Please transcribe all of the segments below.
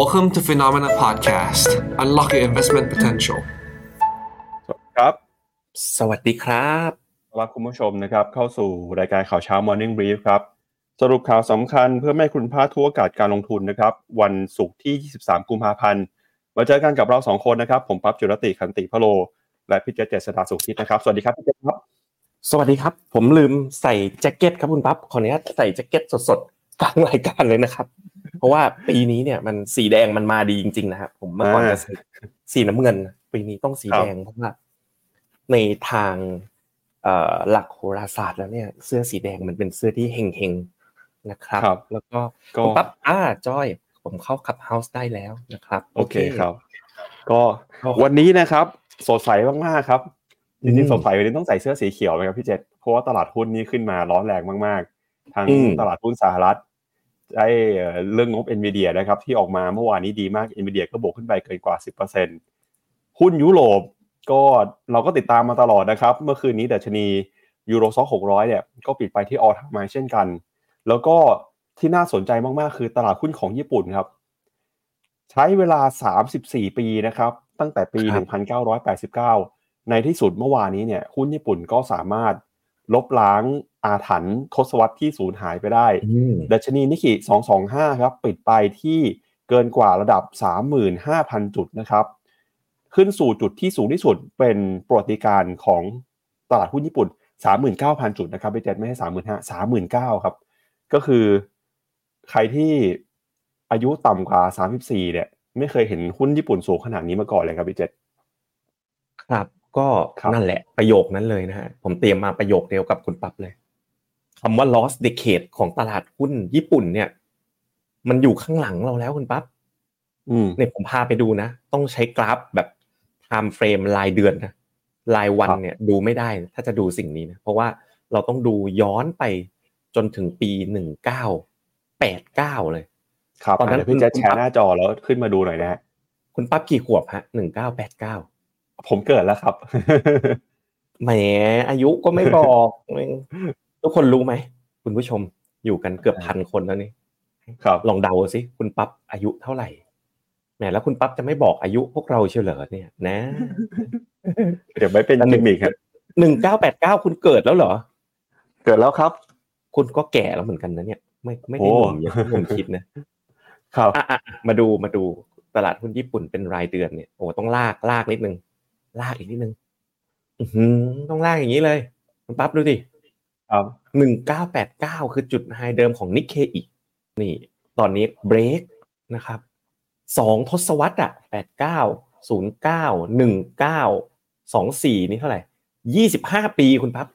Welcome to Phenomena Podcast. Unlock your investment potential. ครับ สวัสดีครับต้อนรับคุณผู้ชมนะครับเข้าสู่รายการข่าวเช้า Morning Brief ครับ สรุปข่าวสำคัญเพื่อไม่ให้คุณพลาดทั่วอากาศการลงทุนนะครับ วันศุกร์ที่ 23 กุมภาพันธ์มาเจอกันกับเราสองคนนะครับ ผมปั๊บจุรติคันติพะโล และพี่เจษเจษดาสุขทิศนะครับ สวัสดีครับพี่เจษครับ สวัสดีครับ ผมลืมใส่แจ็คเก็ตครับคุณปั๊บขออนุญาตใส่แจ็คเก็ตสดๆกลางรายการเลยนะครับ เพราะว่าปีนี้เนี่ยมันสีแดงมันมาดีจริง ๆ นะครับผมเมื่อก่อนจะใส่สีน้ำเงิน ปีนี้ต้องสีแดงเพราะว่าในทางเอ่อหลักโหราศาสตร์แล้วเนี่ย เสื้อสีแดงมันเป็นเสื้อที่เฮงๆนะครับครับแล้วก็ก็คุณปั๊บอ่าจอย ผมเข้าขับเฮาส์ได้แล้วนะครับ โอเคครับ ก็ก็วันนี้นะครับสดใสมากๆครับจอืริงมๆสดใสวันนี้ต้องใส่เสื้อสีเขียวไหมครับพี่เจษเพราะว่าตลาดหุ้นนี้ขึ้นมาร้อนแรงมากๆ ทั้งอืมตลาดหุ้นสหรัฐ ไอ้เอ่อเรื่องงบ NVIDIA นะครับที่ออกมาเมื่อวานนี้ดีมาก NVIDIA ก็บวกขึ้นไปเกินกว่า 10%หุ้นยุโรปก็เราก็ติดตามมาตลอดนะครับ เมื่อคืนนี้ดัชนียูโรซ็อก600 เนี่ย ก็ปิดไปที่ออทามเช่นกัน แล้วก็ที่น่าสนใจมาก ๆ คือตลาดหุ้นของญี่ปุ่นครับ ใช้เวลา 34 ปีนะครับ ตั้งแต่ปีครับ1989 ในที่สุดเมื่อวานนี้เนี่ยหุ้นญี่ปุ่นก็สามารถ ลบล้างอาถรรพ์ทศวรรษที่สูญหายไปได้อืมดัชนีนิกเกิ225 ครับ ปิดไปที่เกินกว่าระดับ 35,000 จุดนะครับ ขึ้นสู่จุดที่สูงที่สุดเป็นประวัติการณ์ของตลาดหุ้นญี่ปุ่น 39,000 จุดนะครับไปเจ็ดไม่ใช่35,000 39,000 ครับ ก็คือใครที่อายุต่ำกว่า 34 เนี่ย ไม่เคยเห็นหุ้นญี่ปุ่นสูงขนาดนี้มาก่อนเลยครับพี่เจษครับ ก็ครับนั่นแหละประโยคนั้นเลยนะฮะผมเตรียมมาประโยคเดียวกับคุณปั๊บเลยคำว่า lost decade ของตลาดหุ้นญี่ปุ่นเนี่ย มันอยู่ข้างหลังเราแล้วคุณปั๊บอืมเนี่ยผมพาไปดูนะ ต้องใช้กราฟแบบ time frame รายเดือนนะรายวันครับเนี่ยดูไม่ได้นะถ้าจะดูสิ่งนี้นะ เพราะว่าเราต้องดูย้อนไปจนถึงปีหนึ่งเก้าแปดเก้าเลยครับตอนนั้นเดี๋ยวพี่เจษคุณแชร์หน้าจอแล้วขึ้นมาดูหน่อยนะฮะคุณปั๊บกี่ขวบฮะหนึ่งเก้าแปดเก้า ผมเกิดแล้วครับแหมอายุก็ไม่บอกแม่งทุกคนรู้ไหมคุณผู้ชมอยู่กันเกือบพันคนแล้วนี่ครับ ลองเดาสิคุณปั๊บอายุเท่าไหร่แหมแล้วคุณปั๊บจะไม่บอกอายุพวกเราเชียวเหรอเนี่ยนะ เดี๋ยวไม่เป็นกิมมิคครับหนึ่งเก้าแปดเก้าคุณเกิดแล้วเหรอ เกิดแล้วครับ คุณก็แก่แล้วเหมือนกันนะเนี่ย ไม่ไม่ได้โอ้หนุ่มอย่างที่ผมคิดนะครับอะอะมาดูมาดูตลาดหุ้นญี่ปุ่นเป็นรายเดือนเนี่ยโอ้ต้องลากลากนิดนึง ลากอีกนิดนึงอือหือต้องลากอย่างนี้เลยคุณปั๊บดูดิครับหนึ่งเก้าแปดเก้าคือจุดไฮเดิมของนิกเคอีนี่ ตอนนี้เบรกนะครับสองทศวรรษอะแปดเก้าศูนย์เก้าหนึ่งเก้าสองสี่นี่เท่าไหร่ยี่สิบห้าปีคุณพับ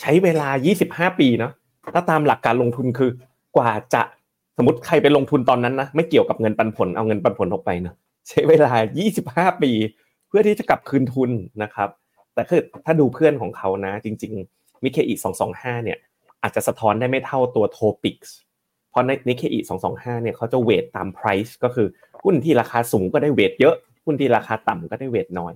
ใช้เวลายี่สิบห้าปีเนาะถ้าตามหลักการลงทุนคือกว่าจะสมมติใครไปลงทุนตอนนั้นนะไม่เกี่ยวกับเงินปันผลเอาเงินปันผลออกไปเนาะใช้เวลา 25 ปี เพื่อที่จะกลับคืนทุนนะครับ แต่คือถ้าดูเพื่อนของเขานะ จริง ๆ มิเคอี225เนี่ยอาจจะสะท้อนได้ไม่เท่าตัว Topics เพราะในนิเคอี225เนี่ยเขาจะเวทตาม price ก็คือหุ้นที่ราคาสูงก็ได้เวทเยอะ หุ้นที่ราคาต่ำก็ได้เวทน้อย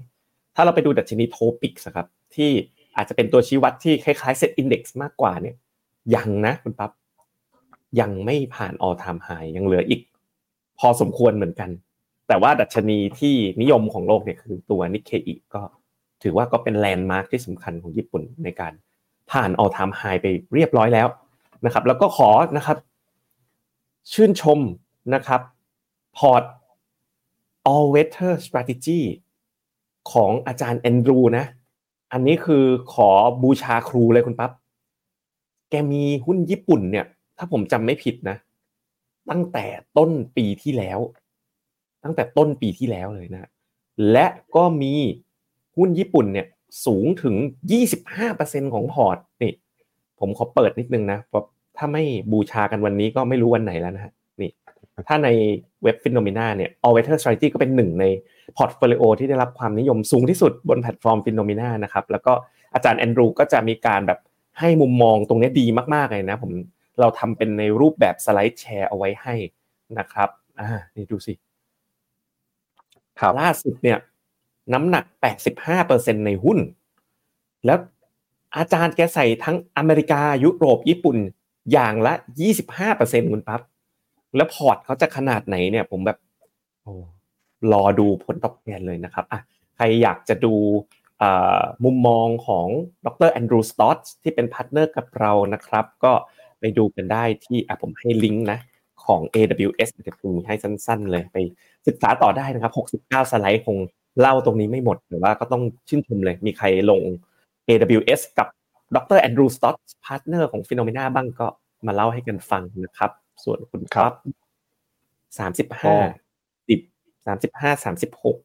ถ้าเราไปดูดัชนี Topics อะครับที่อาจจะเป็นตัวชี้วัดที่คล้ายๆ SET Index มากกว่าเนี่ยยังนะคุณปั๊บยังไม่ผ่าน all time high ยังเหลืออีก พอสมควรเหมือนกัน แต่ว่าดัชนีที่นิยมของโลกเนี่ยคือตัวนิกเคอีก็ถือว่าก็เป็น landmark ที่สำคัญของญี่ปุ่นในการผ่าน all time high ไปเรียบร้อยแล้วนะครับ แล้วก็ขอนะครับ ชื่นชมนะครับพอร์ต all weather strategy ของอาจารย์แอนดรูนะ อันนี้คือขอบูชาครูเลยคุณปั๊บ แกมีหุ้นญี่ปุ่นเนี่ย ถ้าผมจำไม่ผิดนะ ตั้งแต่ต้นปีที่แล้ว ตั้งแต่ต้นปีที่แล้วเลยนะและก็มีหุ้นญี่ปุ่นเนี่ยสูงถึง 25%ของพอร์ตนี่ผมขอเปิดนิดนึงนะเพราะถ้าไม่บูชากันวันนี้ก็ไม่รู้วันไหนแล้วนะนี่ถ้าในเว็บ FINNOMENA เนี่ย All Weather Strategy ก็เป็นหนึ่งในพอร์ตโฟลิโอที่ได้รับความนิยมสูงที่สุดบนแพลตฟอร์ม FINNOMENA นะครับแล้วก็อาจารย์แอนดรูก็จะมีการแบบให้มุมมองตรงนี้ดีมากๆเลยนะผมเราทำเป็นในรูปแบบสไลด์แชร์เอาไว้ให้นะครับอ่านี่ดูสิ ล่าสุดเนี่ย น้ำหนัก 85%ในหุ้น แล้วอาจารย์แกใส่ทั้งอเมริกายุโรปญี่ปุ่นอย่างละ 25%คุณปั๊บแล้วพอร์ตเขาจะขนาดไหนเนี่ย ผมแบบโอ้รอดูผลตอบแทนเลยนะครับอะใครอยากจะดูมุมมองของดรแอนดรูว์ สตอตซ์ที่เป็น partner กับเรานะครับ ก็ไปดูกันได้ที่อะผมให้ลิงก์นะ ของ AWS เดี๋ยวผมให้สั้น ๆ เลยไปศึกษาต่อได้นะครับ 69 สไลด์คงเล่าตรงนี้ไม่หมดแต่ว่าก็ต้องชื่นชมเลย มีใครลง AWS กับดรแอนดรูว์ สตอตซ์ partner ของ FINNOMENA บ้างก็มาเล่าให้กันฟังนะครับ ส่วนคุณครับสามสิบห้าสิบสามสิบห้าสามสิบหก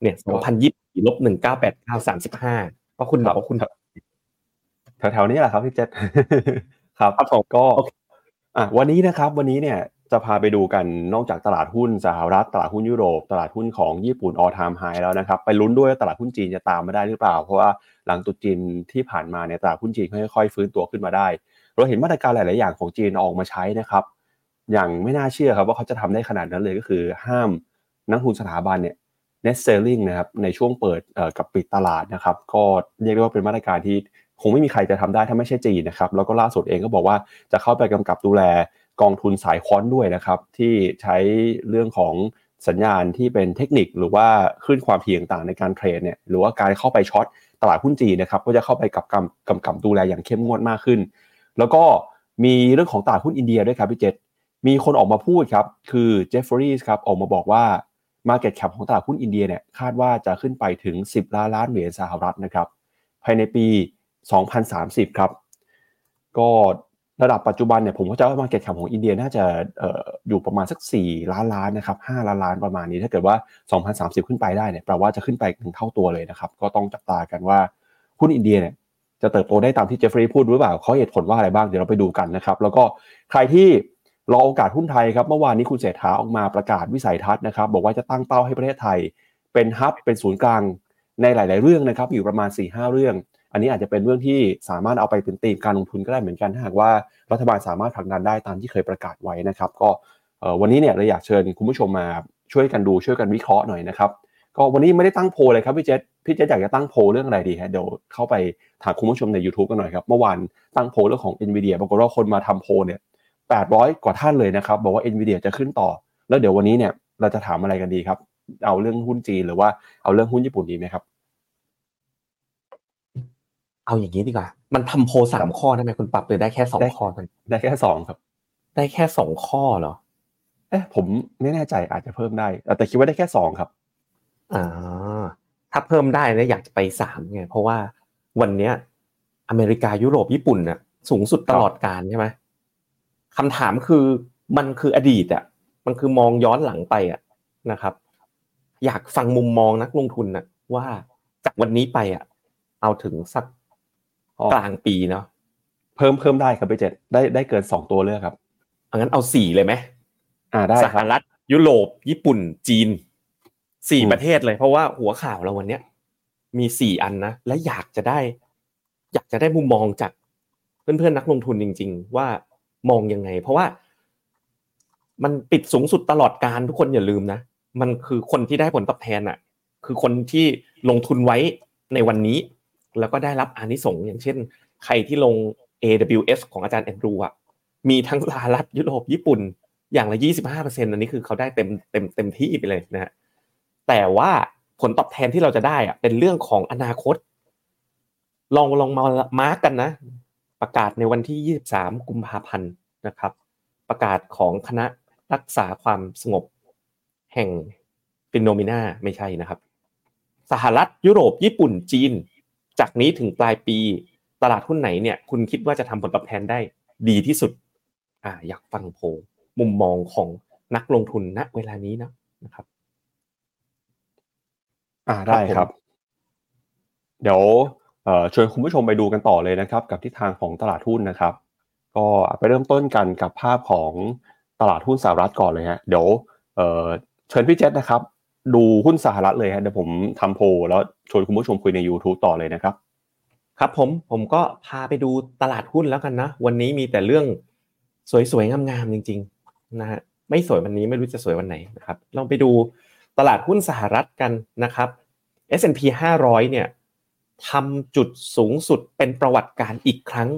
เนี่ยสองพันยี่สิบลบหนึ่งเก้าแปดเก้าสามสิบห้าก็คุณบอกว่าคุณแถวๆนี้แหละครับพี่เจษครับครับผมก็ อะวันนี้นะครับวันนี้เนี่ยจะพาไปดูกันนอกจากตลาดหุ้นสหรัฐตลาดหุ้นยุโรป ตลาดหุ้นของญี่ปุ่น all time high แล้วนะครับไปลุ้นด้วยตลาดหุ้นจีนจะตามมาได้หรือเปล่า เพราะว่าหลังตุจีนที่ผ่านมาเนี่ยตลาดหุ้นจีนค่อยๆฟื้นตัวขึ้นมาได้ เราเห็นมาตรการหลาย ๆ อย่างของจีนออกมาใช้นะครับ อย่างไม่น่าเชื่อครับว่าเขาจะทำได้ขนาดนั้นเลยก็คือห้ามนักทุนสถาบันเนี่ย net selling นะครับในช่วงเปิดกับปิดตลาดนะครับก็เรียกได้ว่าเป็นมาตรการที่ คงไม่มีใครจะทำได้ถ้าไม่ใช่จีนนะครับแล้วก็ล่าสุดเองก็บอกว่าจะเข้าไปกำกับดูแลกองทุนสายค้อนด้วยนะครับ ที่ใช้เรื่องของสัญญาณที่เป็นเทคนิคหรือว่าขึ้นความถี่ต่างๆในการเทรดเนี่ยหรือว่าการเข้าไป short ตลาดหุ้นจีนนะครับก็จะเข้าไปกับกำกำกับดูแลอย่างเข้มงวดมากขึ้น แล้วก็มีเรื่องของตลาดหุ้นอินเดียด้วยครับพี่เจษมีคนออกมาพูดครับคือ Jefferies ครับออกมาบอกว่า Market Cap ของตลาดหุ้นอินเดียเนี่ยคาดว่าจะขึ้นไปถึง 10 ล้านล้านเหรียญสหรัฐนะครับภายในปี 2030 ครับ ก็ระดับปัจจุบันเนี่ยผมก็จะว่า Market Cap ของอินเดียน่าจะอออยู่ประมาณสัก 4 ล้านล้านนะครับ5ล้านล้านประมาณนี้ ถ้าเกิดว่า 2030 ขึ้นไปได้เนี่ยแปลว่าจะขึ้นไปถึงเท่าตัวเลยนะครับ ก็ต้องจับตากันว่าหุ้นอินเดียเนี่ยจะเติบโตได้ตามที่เจฟฟรีย์พูดหรือเปล่าเขาเหตุผลว่าอะไรบ้างเดี๋ยวเราไปดูกันนะครับ แล้วก็ใครที่รอโอกาสหุ้นไทยครับเมื่อวานนี้คุณเศรษฐาออกมาประกาศวิสัยทัศน์นะครับ บอกว่าจะตั้งเป้าให้ประเทศไทย เป็นฮับเป็นศูนย์กลางในหลาย ๆ เรื่องนะครับอยู่ประมาณ4ีหเรื่อง อันนี้อาจจะเป็นเรื่องที่สามารถเอาไปเป็นตีมการลงทุนก็ได้เหมือนกันถ้าหากว่ารัฐบาลสามารถผลักดันได้ตามที่เคยประกาศไว้นะครับ ก็วันนี้เนี่ยเราอยากเชิญคุณผู้ชมมาช่วยกันดูช่วยกันวิเคราะห์หน่อยนะครับก็วันนี้ไม่ได้ตั้งโพเลยครับพี่เจษพี่เจษอยากจะตั้งโพเรื่องอะไรดีฮะเดี๋ยวเข้าไปถามคุณผู้ชมใน YouTube กันหน่อยครับเมื่อวานตั้งโพเรื่องของ NVIDIA ปรากฏว่าคนมาทำโพเนี่ย800 กว่าท่านเลยนะครับบอกว่า NVIDIA จะขึ้นต่อ แล้วเดี๋ยววันนี้เนี่ยเราจะถามอะไรกันดีครับ เอาเรื่องหุ้นจีนหรือว่าเอาเรื่องหุ้นญี่ปุ่นดีไหมครับ เอาอย่างนี้ดีกว่า มันทำโพสามข้อได้ไหมคุณปรับหรือได้แค่สองข้อได้แค่สองครับ ได้แค่สองข้อเหรอเอ๊ะผมไม่แน่ใจอาจจะเพิ่มได้ แต่คิดว่าได้แค่สองครับอ่าถ้าเพิ่มได้เนี่ยอยากจะไปสามไงเพราะว่าวันเนี้ย อเมริกายุโรปญี่ปุ่นเนี่ยสูงสุดตลอดการใช่ไหมคำถามคือมันคืออดีตอะมันคือมองย้อนหลังไปอะนะครับ อยากฟังมุมมองนักลงทุนน่ะ ว่าจากวันนี้ไปอะ เอาถึงสัก กลางปีเนาะเพิ่มเพิ่มได้ครับพี่เจษได้ได้เกินสองตัวเลือกครับงั้นเอาสี่เลยไหมอ่าได้สหรัฐยุโรปญี่ปุ่นจีนสี่ประเทศเลย เพราะว่าหัวข่าวเราวันเนี้ยมีสี่อันนะและอยากจะได้ อยากจะได้มุมมองจากเพื่อนๆนักลงทุนจริง ๆ ว่ามองยังไง เพราะว่า มันปิดสูงสุดตลอดการทุกคนอย่าลืมนะมันคือคนที่ได้ผลตอบแทนอะ คือคนที่ลงทุนไว้ในวันนี้ แล้วก็ได้รับอานิสงส์อย่างเช่น ใครที่ลง AWS ของอาจารย์แอนดรูอะมีทั้งสหรัฐยุโรปญี่ปุ่น อย่างละยี่สิบห้าเปอร์เซ็นต์อันนี้คือเขาได้เต็มเต็มเต็มที่ไปเลยนะฮะแต่ว่าผลตอบแทนที่เราจะได้อะเป็นเรื่องของอนาคต ลองลองมามาร์กกันนะ ประกาศในวันที่ 23 กุมภาพันธ์นะครับ ประกาศของคณะรักษาความสงบ แห่งฟินโนมิน่าไม่ใช่นะครับ สหรัฐยุโรปญี่ปุ่นจีน จากนี้ถึงปลายปีตลาดหุ้นไหนเนี่ยคุณคิดว่าจะทำผลตอบแทนได้ดีที่สุดอ่าอยากฟังโพมุมมองของนักลงทุนณเวลานี้นะนะครับ อ่าได้ครับ เดี๋ยวชวนคุณผู้ชมไปดูกันต่อเลยนะครับ กับทิศทางของตลาดหุ้นนะครับ ก็ไปเริ่มต้นกันกับภาพของตลาดหุ้นสหรัฐก่อนเลยฮะเดี๋ยวเชิญพี่เจษนะครับ ดูหุ้นสหรัฐเลยฮะเดี๋ยวผมทำโพแล้วชวนคุณผู้ชมคุยใน YouTube ต่อเลยนะครับ ครับผมผมก็พาไปดูตลาดหุ้นแล้วกันนะ วันนี้มีแต่เรื่องสวยๆงามๆจริงๆนะฮะไม่สวยวันนี้ไม่รู้จะสวยวันไหนนะครับลองไปดูตลาดหุ้นสหรัฐกันนะครับ S&P 500 เนี่ยทำจุดสูงสุดเป็นประวัติการอีกครั้ง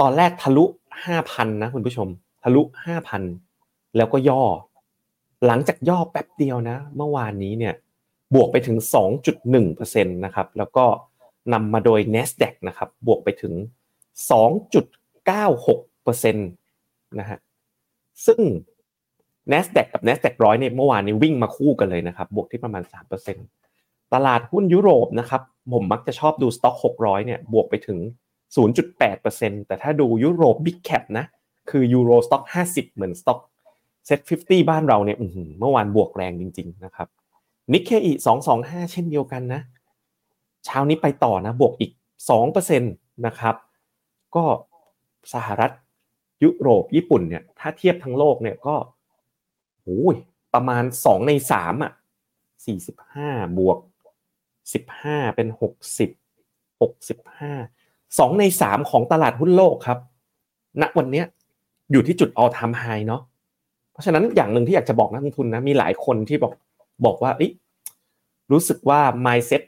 ตอนแรกทะลุ 5,000 นะคุณผู้ชม ทะลุ 5,000 แล้วก็ย่อ หลังจากย่อแป๊บเดียวนะ เมื่อวานนี้เนี่ยบวกไปถึง 2.1%นะครับแล้วก็นำมาโดย NASDAQ นะครับบวกไปถึง 2.96%นะฮะซึ่ง NASDAQ กับ NASDAQ ร้อยเนี่ยเมื่อวานนี้วิ่งมาคู่กันเลยนะครับบวกที่ประมาณ 3%ตลาดหุ้นยุโรปนะครับผมมักจะชอบดูสต็อก600เนี่ยบวกไปถึง 0.8%แต่ถ้าดูยุโรป Big Cap นะคือยูโรสต็อก50 เหมือนสต็อก SET50บ้านเราเนี่ยเมื่อวานบวกแรงจริง ๆ นะครับนิกเคอี225เช่นเดียวกันนะเช้านี้ไปต่อนะบวกอีก2%นะครับ ก็สหรัฐยุโรปญี่ปุ่นเนี่ยถ้าเทียบทั้งโลกเนี่ยก็โอ้ยประมาณ2ใน3อะ45บวก15เป็น60 65 2ใน3ของตลาดหุ้นโลกครับณวันเนี้ยอยู่ที่จุด all time high เนาะ ราะฉะนั้นอย่างหนึ่งที่อยากจะบอกนักลงทุนนะมีหลายคนที่บอกบอกว่ารู้สึกว่า mindset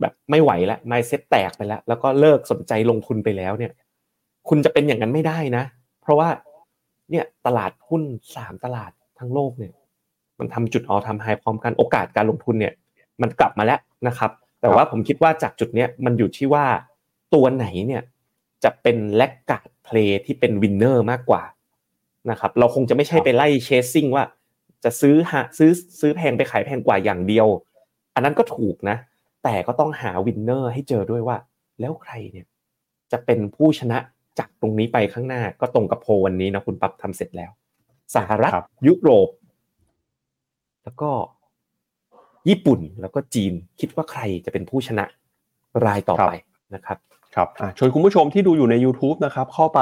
แบบไม่ไหวแล้ว mindset แตกไปแล้ว แล้วก็เลิกสนใจลงทุนไปแล้วเนี่ย คุณจะเป็นอย่างนั้นไม่ได้นะ เพราะว่าเนี่ยตลาดหุ้นสามตลาดทั้งโลกเนี่ย มันทำจุด all time high พร้อมกันโอกาสการลงทุนเนี่ย มันกลับมาแล้วนะครับ แต่ว่าผมคิดว่าจากจุดเนี้ยมันอยู่ที่ว่าตัวไหนเนี่ยจะเป็น laggard play ที่เป็น winner มากกว่า นะครับเราคงจะไม่ใช่ไปไล่ chasing ว่า จะซื้อหาซื้อซื้อแพงไปขายแพงกว่าอย่างเดียว อันนั้นก็ถูกนะ แต่ก็ต้องหาวินเนอร์ให้เจอด้วยว่า แล้วใครเนี่ยจะเป็นผู้ชนะจากตรงนี้ไปข้างหน้าก็ตรงกับโพวันนี้นะคุณปั๊บทำเสร็จแล้ว สหรัฐยุโรป แล้วก็ญี่ปุ่นแล้วก็จีนคิดว่าใครจะเป็นผู้ชนะรายต่อไปนะครับ ครับชวนคุณผู้ชมที่ดูอยู่ใน YouTube นะครับเข้าไป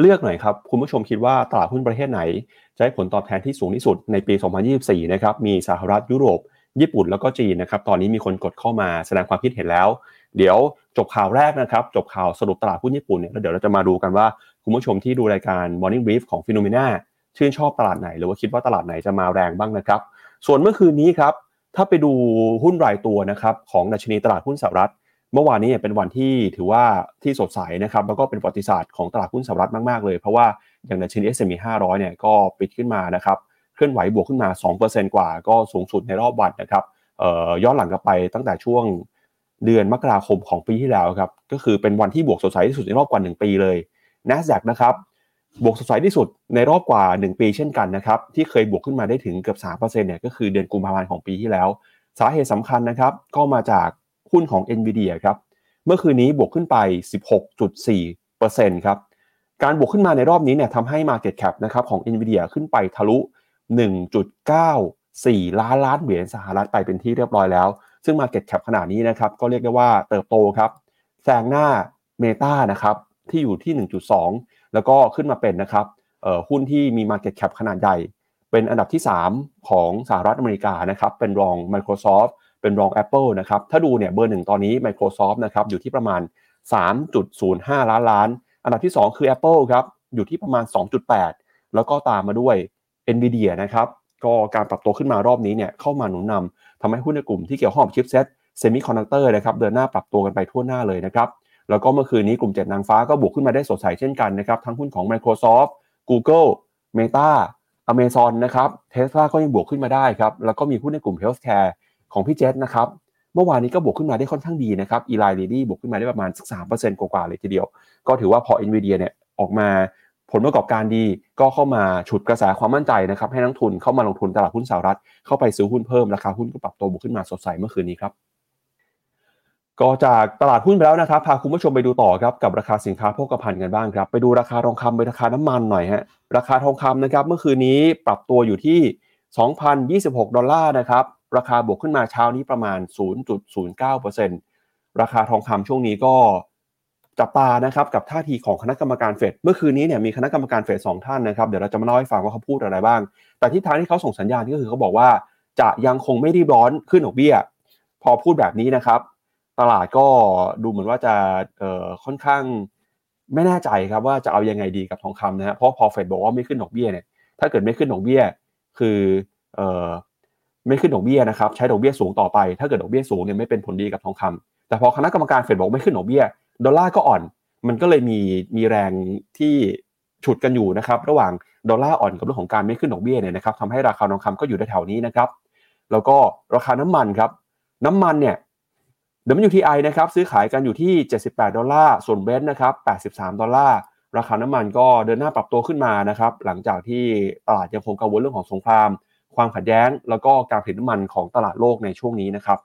เลือกหน่อยครับ คุณผู้ชมคิดว่าตลาดหุ้นประเทศไหน จะให้ผลตอบแทนที่สูงที่สุดในปี 2024 นะครับ มีสหรัฐยุโรป ญี่ปุ่นแล้วก็จีนนะครับ ตอนนี้มีคนกดเข้ามาแสดงความคิดเห็นแล้ว เดี๋ยวจบข่าวแรกนะครับ จบข่าวสรุปตลาดหุ้นญี่ปุ่นเนี่ยแล้วเดี๋ยวเราจะมาดูกันว่าคุณผู้ชมที่ดูรายการ Morning Brief ของ p h e n o m e n a ชื่นชอบตลาดไหน หรือว่าคิดว่าตลาดไหนจะมาแรงบ้างนะครับ ส่วนเมื่อคืนนี้ครับถ้าไปดูหุ้นรายตัวนะครับของดัชนีตลาดหุ้นสหรัฐ เมื่อวานนี้เป็นวันที่ถือว่าที่สดใสนะครับแล้วก็เป็นประวัติศาสตร์ของตลาดหุ้นสหรัฐมาก ๆ เลย เพราะว่าอย่างดัชนี S&P 500 เนี่ยก็ปิดขึ้นมานะครับเคลื่อนไหวบวกขึ้นมา 2%กว่า ก็สูงสุดในรอบวันนะครับย้อนหลังกลับไปตั้งแต่ช่วงเดือนมกราคมของปีที่แล้วครับก็คือเป็นวันที่บวกสดใสที่สุดในรอบกว่า 1 ปีเลย NASDAQ นะครับบวกสดใสที่สุดในรอบกว่า 1 ปีเช่นกันนะครับที่เคยบวกขึ้นมาได้ถึงเกือบ3%เนี่ยก็คือเดือนกุมภาพันธ์ของปีที่แล้ว สาเหตุสำคัญนะครับก็มาจาก หุ้นของ NVIDIA ครับ เมื่อคืนนี้บวกขึ้นไป 16.4%ครับการบวกขึ้นมาในรอบนี้เนี่ยทำให้ Market Cap นะครับของ NVIDIA ขึ้นไปทะลุ 1.94 ล้านล้านเหรียญสหรัฐไปเป็นที่เรียบร้อยแล้ว ซึ่ง Market Cap ขนาดนี้นะครับก็เรียกได้ว่าเติบโตครับแซงหน้า Meta นะครับที่อยู่ที่ 1.2 แล้วก็ขึ้นมาเป็นนะครับหุ้นที่มี Market Cap ขนาดใหญ่ เป็นอันดับที่ 3 ของสหรัฐอเมริกานะครับเป็นรอง Microsoft เป็นรอง Apple นะครับ ถ้าดูเนี่ยเบอร์หนึ่งตอนนี้ Microsoft นะครับอยู่ที่ประมาณ 3.05 ล้านล้าน อันดับที่ 2 คือ Apple ครับอยู่ที่ประมาณ 2.8 แล้วก็ตามมาด้วย NVIDIA นะครับก็การปรับตัวขึ้นมารอบนี้เนี่ยเข้ามาหนุนนำทำให้หุ้นในกลุ่มที่เกี่ยวข้องกับชิปเซ็ตเซมิคอนดักเตอร์นะครับเดินหน้าปรับตัวกันไปทั่วหน้าเลยนะครับแล้วก็เมื่อคืนนี้กลุ่มเจ็ดนางฟ้าก็บวกขึ้นมาได้สดใสเช่นกันนะครับทั้งหุ้นของ Microsoft Google Meta Amazon นะครับ Tesla ก็ยังบวกขึ้นมาได้ครับแล้วก็มีหุ้นในกลุ่ม Healthcare ของพี่เจษนะครับเมื่อวานนี้ก็บวกขึ้นมาได้ค่อนข้างดีนะครับ Eli Lilly บวกขึ้นมาได้ประมาณสักสามเปอร์เซ็นต์กว่าๆเลยทีเดียว ก็ถือว่าพอ Nvidia เนี่ยออกมาผลประกอบการดีก็เข้ามาฉุดกระแสความมั่นใจนะครับ ให้นักทุนเข้ามาลงทุนตลาดหุ้นสหรัฐ เข้าไปซื้อหุ้นเพิ่มราคาหุ้นก็ปรับตัวบวกขึ้นมาสดใสเมื่อคืนนี้ครับก็จากตลาดหุ้นไปแล้วนะครับพาคุณผู้ชมไปดูต่อครับกับราคาสินค้าโภคภัณฑ์กันบ้างครับไปดูราคาทองคำไปราคาน้ำมันหน่อยฮะราคาทองคำนะครับเมื่อคืนนี้ปรับตัวอยู่ที่ 2,026 ดอลลาร์นะครับ ราคาบวกขึ้นมาเช้านี้ประมาณ 0.09%ราคาทองคำช่วงนี้ก็จับตานะครับกับท่าทีของคณะกรรมการเฟดเมื่อคืนนี้เนี่ยมีคณะกรรมการเฟดสองท่านนะครับเดี๋ยวเราจะมาเล่าให้ฟังว่าเขาพูดอะไรบ้าง แต่ที่ทางที่เขาส่งสัญญาณก็คือเขาบอกว่าจะยังคงไม่รีบร้อนขึ้นดอกเบี้ย พอพูดแบบนี้นะครับ ตลาดก็ดูเหมือนว่าจะค่อนข้างไม่แน่ใจครับว่าจะเอายังไงดีกับทองคำนะฮะเพราะพอเฟดบอกว่าไม่ขึ้นดอกเบี้ยเนี่ยถ้าเกิดไม่ขึ้นดอกเบี้ย คือ ไม่ขึ้นดอกเบี้ยนะครับใช้ดอกเบี้ยสูงต่อไป ถ้าเกิดดอกเบี้ยสูงเนี่ยไม่เป็นผลดีกับทองคำแต่พอคณะกรรมการเฟดบอกไม่ขึ้นดอกเบี้ยดอลลาร์ก็อ่อน มันก็เลยมีมีแรงที่ฉุดกันอยู่นะครับระหว่างดอลลาร์อ่อนกับเรื่องของการไม่ขึ้นดอกเบี้ยเนี่ยนะครับทำให้ราคาทองคำก็อยู่แถวๆนี้นะครับแล้วก็ราคาน้ำมันครับน้ำมันเนี่ย WTI นะครับซื้อขายกันอยู่ที่ 78 ดอลลาร์ส่วนเบนซ์นะครับ 83 ดอลลาร์ราคาน้ำมันก็เดินหน้าปรับตัวขึ้นมานะครับหลังจากที่ตลาดยังคงกังวลเรื่องของสงคราม ความขัดแย้ง แล้วก็การผลิตน้ำมันของตลาดโลกในช่วงนี้นะครับ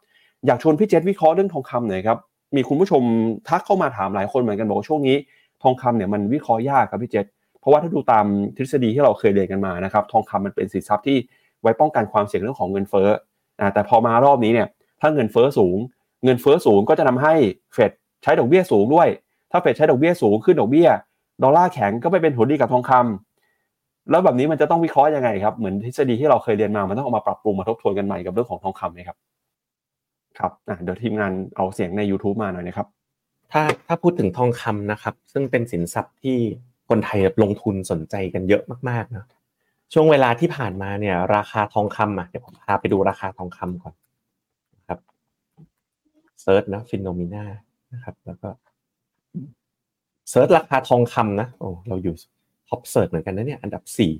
อยากชวนพี่เจษวิเคราะห์เรื่องทองคำหน่อยครับมีคุณผู้ชมทักเข้ามาถามหลายคนเหมือนกันบอกว่าช่วงนี้ ทองคำเนี่ยมันวิเคราะห์ยากครับพี่เจษเพราะว่าถ้าดูตามทฤษฎีที่เราเคยเรียนกันมานะครับทองคำมันเป็นสินทรัพย์ที่ไว้ป้องกันความเสี่ยงเรื่องของเงินเฟ้ออแต่พอมารอบนี้เนี่ยถ้าเงินเฟ้อสูง เงินเฟ้อสูงก็จะทำให้เฟดใช้ดอกเบี้ยสูงด้วย ถ้าเฟดใช้ดอกเบี้ยสูงขึ้นดอกเบี้ย ดอลลาร์แข็งก็ไปเป็นผลดีกับทองคำ แล้วแบบนี้มันจะต้องวิเคราะห์ยังไงครับ เหมือนทฤษฎีที่เราเคยเรียนมามันต้องเอามาปรับปรุงมาทบทวนกันใหม่กับเรื่องของทองคำไหมครับ ครับเดี๋ยวทีมงานเอาเสียงใน YouTube มาหน่อยนะครับ ถ้าถ้าพูดถึงทองคำนะครับ ซึ่งเป็นสินทรัพย์ที่คนไทยลงทุนสนใจกันเยอะมากๆนะช่วงเวลาที่ผ่านมาเนี่ย ราคาทองคำอะเดี๋ยวผมพาไปดูราคาทองคำก่อนครับ search นะ FINNOMENA นะครับ แล้วก็ search ราคาทองคำนะโอ้เราอยู่ top search เหมือนกันนะเนี่ยอันดับสี่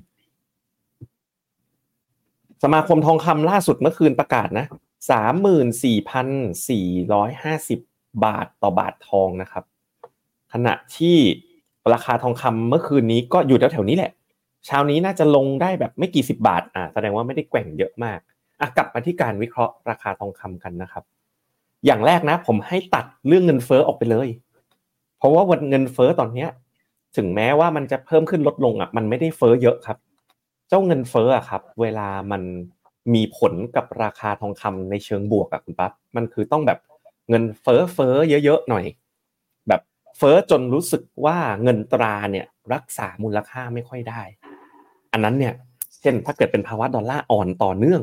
สมาคมทองคำล่าสุดเมื่อคืนประกาศนะสามหมื่นสี่พันสี่ร้อยห้าสิบบาทต่อบาททองนะครับ ขณะที่ราคาทองคำเมื่อคืนนี้ก็อยู่แถวๆนี้แหละเช้านี้น่าจะลงได้แบบไม่กี่สิบบาทอ่าแสดงว่าไม่ได้แกว่งเยอะมากอะกลับมาที่การวิเคราะห์ราคาทองคำกันนะครับ อย่างแรกนะ ผมให้ตัดเรื่องเงินเฟ้อออกไปเลย เพราะว่าวันเงินเฟ้อตอนเนี้ย ถึงแม้ว่ามันจะเพิ่มขึ้นลดลงอะมันไม่ได้เฟ้อเยอะครับ เจ้าเงินเฟ้ออะครับ เวลามันมีผลกับราคาทองคำในเชิงบวกอะคุณปั๊บมันคือต้องแบบเงินเฟ้อเฟ้อเยอะๆหน่อย แบบเฟ้อจนรู้สึกว่าเงินตราเนี่ยรักษามูลค่าไม่ค่อยได้ อันนั้นเนี่ยเช่นถ้าเกิดเป็นภาวะดอลลาร์อ่อนต่อเนื่อง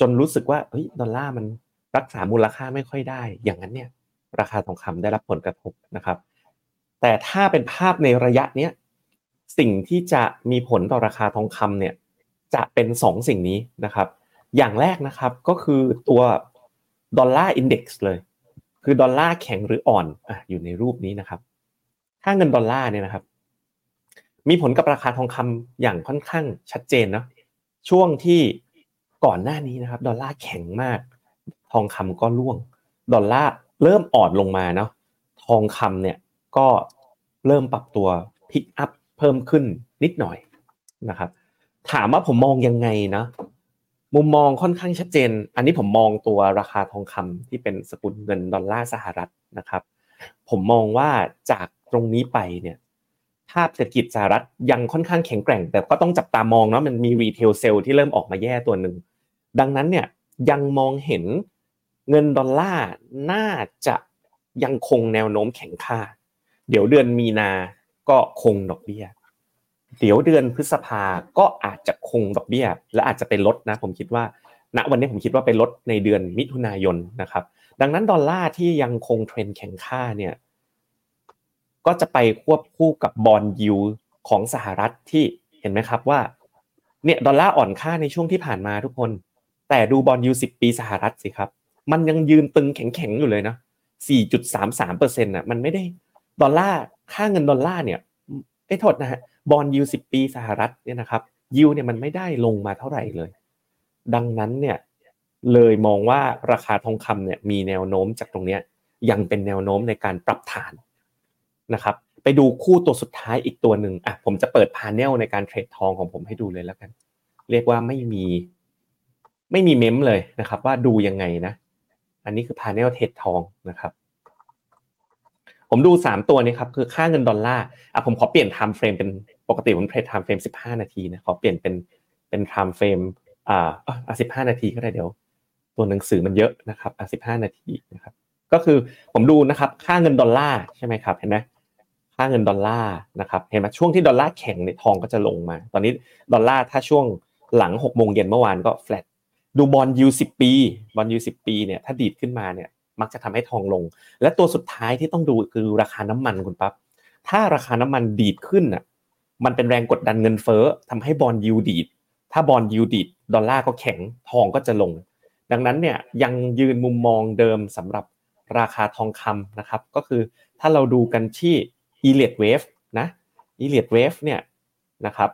จนรู้สึกว่าเฮ้ยดอลลาร์มันรักษามูลค่าไม่ค่อยได้ อย่างนั้นเนี่ยราคาทองคำได้รับผลกระทบนะครับ แต่ถ้าเป็นภาพในระยะเนี้ยสิ่งที่จะมีผลต่อราคาทองคำเนี่ยจะเป็นสองสิ่งนี้นะครับ อย่างแรกนะครับก็คือตัวดอลลาร์ index เลย คือดอลลาร์แข็งหรืออ่อนอะอยู่ในรูปนี้นะครับถ้าเงินดอลลาร์เนี่ยนะครับ มีผลกับราคาทองคำอย่างค่อนข้างชัดเจนเนาะช่วงที่ก่อนหน้านี้นะครับ ดอลลาร์แข็งมาก ทองคำก็ร่วง ดอลลาร์เริ่มอ่อนลงมาเนาะทองคำเนี่ย ก็เริ่มปรับตัว pick upเพิ่มขึ้นนิดหน่อยนะครับ ถามว่าผมมองยังไงนะ มุมมองค่อนข้างชัดเจน อันนี้ผมมองตัวราคาทองคำที่เป็นสกุลเงินดอลลาร์สหรัฐนะครับ ผมมองว่าจากตรงนี้ไปเนี่ยภาพเศรษฐกิจสหรัฐยังค่อนข้างแข็งแกร่ง แต่ก็ต้องจับตามองเนาะมันมี retail sales ที่เริ่มออกมาแย่ตัวหนึ่งดังนั้นเนี่ยยังมองเห็นเงินดอลลาร์น่าจะยังคงแนวโน้มแข็งค่า เดี๋ยวเดือนมีนาก็คงดอกเบี้ย เดี๋ยวเดือนพฤษภาก็อาจจะคงดอกเบี้ย และอาจจะเป็นลดนะ ผมคิดว่า ณวันนี้ผมคิดว่าเป็นลดในเดือนมิถุนายนนะครับ ดังนั้นดอลลาร์ที่ยังคงเทรนแข็งค่าเนี่ย ก็จะไปควบคู่กับบอลยูของสหรัฐที่เห็นไหมครับว่า เนี่ยดอลลาร์อ่อนค่าในช่วงที่ผ่านมาทุกคน แต่ดู bond yield สิบปีสหรัฐสิครับ มันยังยืนตึงแข็งๆอยู่เลยนะ4.33เปอร์เซ็นต์อะ มันไม่ได้ ดอลลาร์ค่าเงินดอลลาร์เนี่ยไอ้โทษนะฮะ bond yield สิบปีสหรัฐเนี่ยนะครับยูเนี่ยมันไม่ได้ลงมาเท่าไหร่เลย ดังนั้นเนี่ยเลยมองว่าราคาทองคำเนี่ยมีแนวโน้มจากตรงเนี้ยยังเป็นแนวโน้มในการปรับฐานนะครับ ไปดูคู่ตัวสุดท้ายอีกตัวหนึ่งอะผมจะเปิด panel ในการ trade ทองของผมให้ดูเลยแล้วกัน เรียกว่าไม่มี ไม่มีเม้มเลยนะครับ ว่าดูยังไงนะ อันนี้คือ panel trade ทองนะครับ ผมดู 3 ตัวนี้ครับคือค่าเงินดอลลาร์อะผมขอเปลี่ยน time frame เป็นปกติผม trade time frame 15 นาทีนะขอเปลี่ยนเป็นเป็น time frame อ่าอะ15นาทีก็ได้เดี๋ยว ตัวหนังสือมันเยอะนะครับอะ15นาทีนะครับ ก็คือผมดูนะครับค่าเงินดอลลาร์ใช่ไหมครับเห็นไหมค่าเงินดอลลาร์นะครับเห็นไหมช่วงที่ดอลลาร์แข็งในทองก็จะลงมา ตอนนี้ดอลลาร์ถ้าช่วงหลัง6โมงเย็นเมื่อวานก็แฟลตดู bond yield สิบปี bond yield สิบปีเนี่ยถ้าดีดขึ้นมาเนี่ย มักจะทำให้ทองลง และตัวสุดท้ายที่ต้องดูคือราคาน้ำมันคุณปั๊บถ้าราคาน้ำมันดีดขึ้นอะมันเป็นแรงกดดันเงินเฟ้อทำให้ bond yield ดีดถ้า bond yield ดีดดอลลาร์ก็แข็งทองก็จะลง ดังนั้นเนี่ยยังยืนมุมมองเดิมสำหรับราคาทองคำนะครับ ก็คือถ้าเราดูกันที่ e l i o t Wave นะ e l i o t Wave เนี่ยนะครับ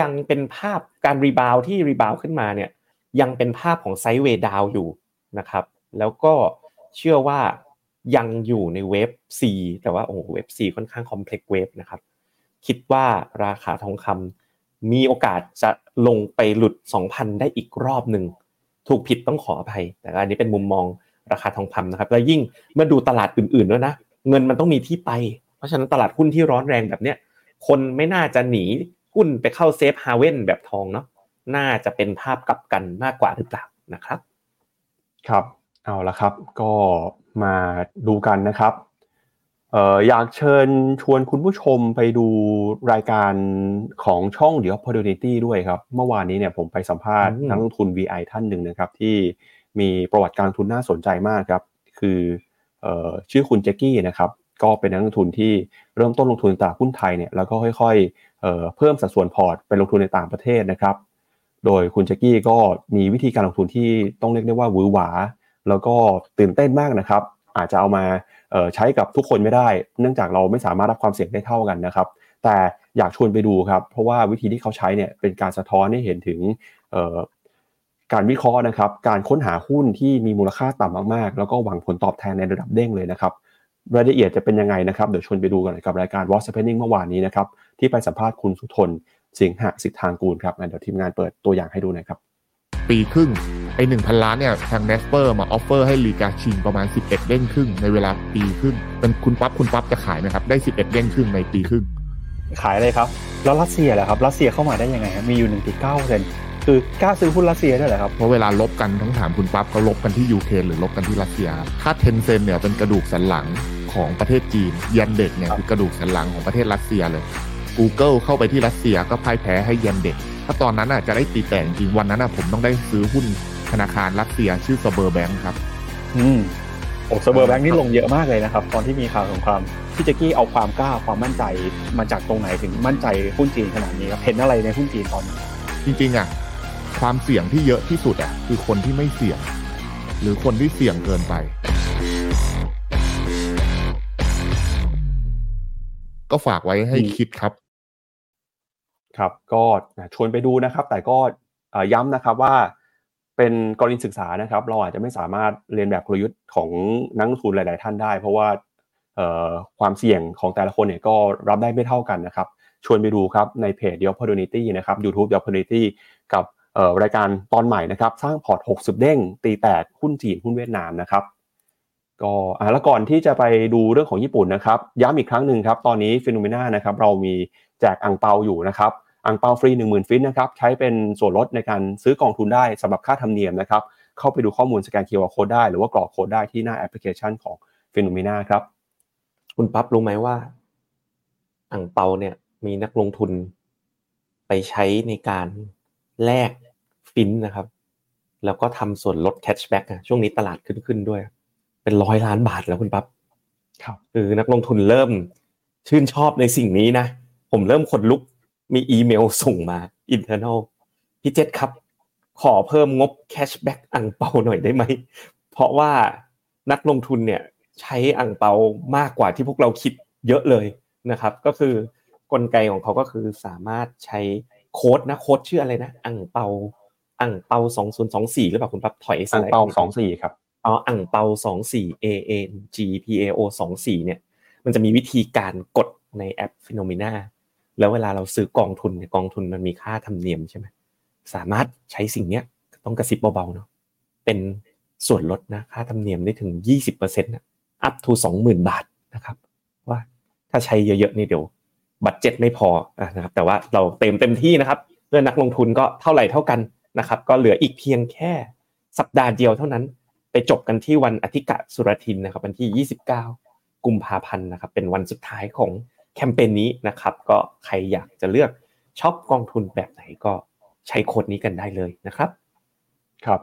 ยังเป็นภาพการ rebound ที่ rebound ขึ้นมาเนี่ยยังเป็นภาพของ sideway down อยู่นะครับ แล้วก็เชื่อว่ายังอยู่ในเวฟ C แต่ว่าโอ้เวฟ C ค่อนข้างคอมเพล็กซ์เวฟนะครับคิดว่าราคาทองคำมีโอกาสจะลงไปหลุด 2,000 ได้อีกรอบหนึ่งถูกผิดต้องขออภัย แต่อันนี้เป็นมุมมองราคาทองคำนะครับ แล้วยิ่งเมื่อดูตลาดอื่นๆด้วยนะ เงินมันต้องมีที่ไป เพราะฉะนั้นตลาดหุ้นที่ร้อนแรงแบบเนี้ยคนไม่น่าจะหนีหุ้นไปเข้าเซฟฮาเว่นแบบทองเนาะน่าจะเป็นภาพกลับกันมากกว่าหรือเปล่านะครับ ครับ เอาละครับก็มาดูกันนะครับเอ่ออยากเชิญชวนคุณผู้ชมไปดูรายการของช่อง The Opportunity ด้วยครับเมื่อวานนี้เนี่ยผมไปสัมภาษณ์อืมนักลงทุน VI ท่านหนึ่งนะครับ ที่มีประวัติการลงทุนน่าสนใจมากครับ คือเอ่อชื่อคุณแจ็คกี้นะครับก็เป็นนักลงทุนที่เริ่มต้นลงทุนในตลาดหุ้นไทยเนี่ยแล้วก็ค่อยๆเอ่อเพิ่มสัดส่วนพอร์ตไปลงทุนในต่างประเทศนะครับ โดยคุณแจ็คกี้ก็มีวิธีการลงทุนที่ต้องเรียกได้ว่าหวือหวา แล้วก็ตื่นเต้นมากนะครับ อาจจะเอามาใช้กับทุกคนไม่ได้ เนื่องจากเราไม่สามารถรับความเสี่ยงได้เท่ากันนะครับ แต่อยากชวนไปดูครับ เพราะว่าวิธีที่เขาใช้เนี่ยเป็นการสะท้อนให้เห็นถึงการวิเคราะห์นะครับ การค้นหาหุ้นที่มีมูลค่าต่ำมากๆ แล้วก็หวังผลตอบแทนในระดับเด้งเลยนะครับรายละเอียดจะเป็นยังไงนะครับ เดี๋ยวชวนไปดูกันกับรายการ What's Happening เมื่อวานนี้นะครับ ที่ไปสัมภาษณ์คุณสุทน สิงหสิทธางกูลครับเดี๋ยวทีมงานเปิดตัวอย่างให้ดูหน่อยครับ ปีครึ่งไอ้หนึ่งพันล้านเนี่ยทาง Naspers มา offer ให้ลีกาชิงประมาณ 11 เด้งครึ่งในเวลาปีครึ่งเป็นคุณปั๊บคุณปั๊บจะขายไหมครับ ได้ 11 เด้งครึ่งในปีครึ่ง ขายเลยครับ แล้วรัสเซียแหละครับรัสเซียเข้ามาได้ยังไงครับมีอยู่ 1.9เปอร์เซ็นต์คือกล้าซื้อหุ้นรัสเซียด้วยเหรอครับเพราะเวลารบกันต้องถามคุณปั๊บเขารบกันที่ยูเครนหรือรบกันที่รัสเซียครับถ้า Tencent เนี่ยเป็นกระดูกสันหลังของประเทศจีน Yandex เนี่ยคือกระดูกสันหลังของประเทศรัสเซียเลย Google เข้าไปที่รัสเซียก็พ่ายแพ้ให้ Yandex ถ้าตอนนั้นอะจะได้ตีแต่จริงๆวันนั้นอะผมต้องได้ซื้อหุ้นธนาคารรัสเซียชื่อ Sberbank ครับ อืมโอ้ Sberbank นี่ลงเยอะมากเลยนะครับ ตอนที่มีข่าวสงครามพี่แจ็กกี้เอาความกล้าความมั่นใจมาจากตรงไหนถึงมั่นใจหุ้นจีนขนาดนี้ครับเห็นอะไรในหุ้นจีนตอนนี้จริงๆอะความเสี่ยงที่เยอะที่สุดอะคือคนที่ไม่เสี่ยง หรือคนที่เสี่ยงเกินไป ก็ฝากไว้ให้อืมคิดครับ ครับก็ชวนไปดูนะครับ แต่ก็เอ่อย้ำนะครับว่าเป็นกรณีศึกษานะครับ เราอาจจะไม่สามารถเรียนแบบกลยุทธ์ของนักลงทุนหลาย ๆ ท่านได้ เพราะว่าเอ่อความเสี่ยงของแต่ละคนเนี่ยก็รับได้ไม่เท่ากันนะครับ ชวนไปดูครับในเพจ The Opportunity นะครับ YouTube The Opportunity กับเอ่อรายการตอนใหม่นะครับ สร้างพอร์ต 60 เด้ง ตีแตกหุ้นจีนหุ้นเวียดนามนะครับ ก็อ่าแล้วก่อนที่จะไปดูเรื่องของญี่ปุ่นนะครับย้ำอีกครั้งหนึ่งครับตอนนี้ Finnomena นะครับเรามีแจกอังเปาอยู่นะครับอังเปาฟรี 10,000 ฟินนะครับใช้เป็นส่วนลดในการซื้อกองทุนได้สำหรับค่าธรรมเนียมนะครับเข้าไปดูข้อมูลสแกน QR Code ได้หรือว่ากรอกโค้ดได้ที่หน้าแอปพลิเคชันของ Finnomena ครับคุณปั๊บรู้ไหมว่าอ่างเปาเนี่ยมีนักลงทุนไปใช้ในการแลกฟินนะครับ แล้วก็ทำส่วนลด cashback ช่วงนี้ตลาดขึ้นขึ้นด้วย เป็นร้อยล้านบาทแล้วคุณปั๊บครับคือนักลงทุนเริ่มชื่นชอบในสิ่งนี้นะ ผมเริ่มขนลุกมีอีเมลส่งมา internal พี่เจษครับ ขอเพิ่มงบแคชแบ็กอ่างเปาหน่อยได้ไหม เพราะว่านักลงทุนเนี่ยใช้อ่างเปามากกว่าที่พวกเราคิดเยอะเลยนะครับ ก็คือกลไกของเขาก็คือสามารถใช้โค้ดนะโค้ดชื่ออะไรนะอ่างเปาอ่างเปาสองศูนย์สองสี่หรือเปล่าคุณปั๊บถอยสอังไลด์เปาไปนิดนึง24ครับ อ๋ออ่างเปาสองสี่ A A N G P A O สองสี่เนี่ย มันจะมีวิธีการกดในแอป Finnomena แล้วเวลาเราซื้อกองทุนเนี่ยกองทุนมันมีค่าธรรมเนียมใช่ไหมสามารถใช้สิ่งเนี้ยต้องกระซิบเบาๆเนาะเป็นส่วนลดนะค่าธรรมเนียมได้ถึง 20%นะ up to 20,000บาทนะครับ ว่าถ้าใช้เยอะๆนี่เดี๋ยว budget ไม่พอนะครับ แต่ว่าเราเต็มเต็มที่นะครับเพื่อนักลงทุนก็เท่าไหร่เท่ากันนะครับ ก็เหลืออีกเพียงแค่สัปดาห์เดียวเท่านั้น ไปจบกันที่วันอธิกสุรทินนะครับวันที่ 29 กุมภาพันธ์นะครับเป็นวันสุดท้ายของแคมเปญนี้นะครับ ก็ใครอยากจะเลือกช็อปกองทุนแบบไหนก็ใช้โค้ดนี้กันได้เลยนะครับครับ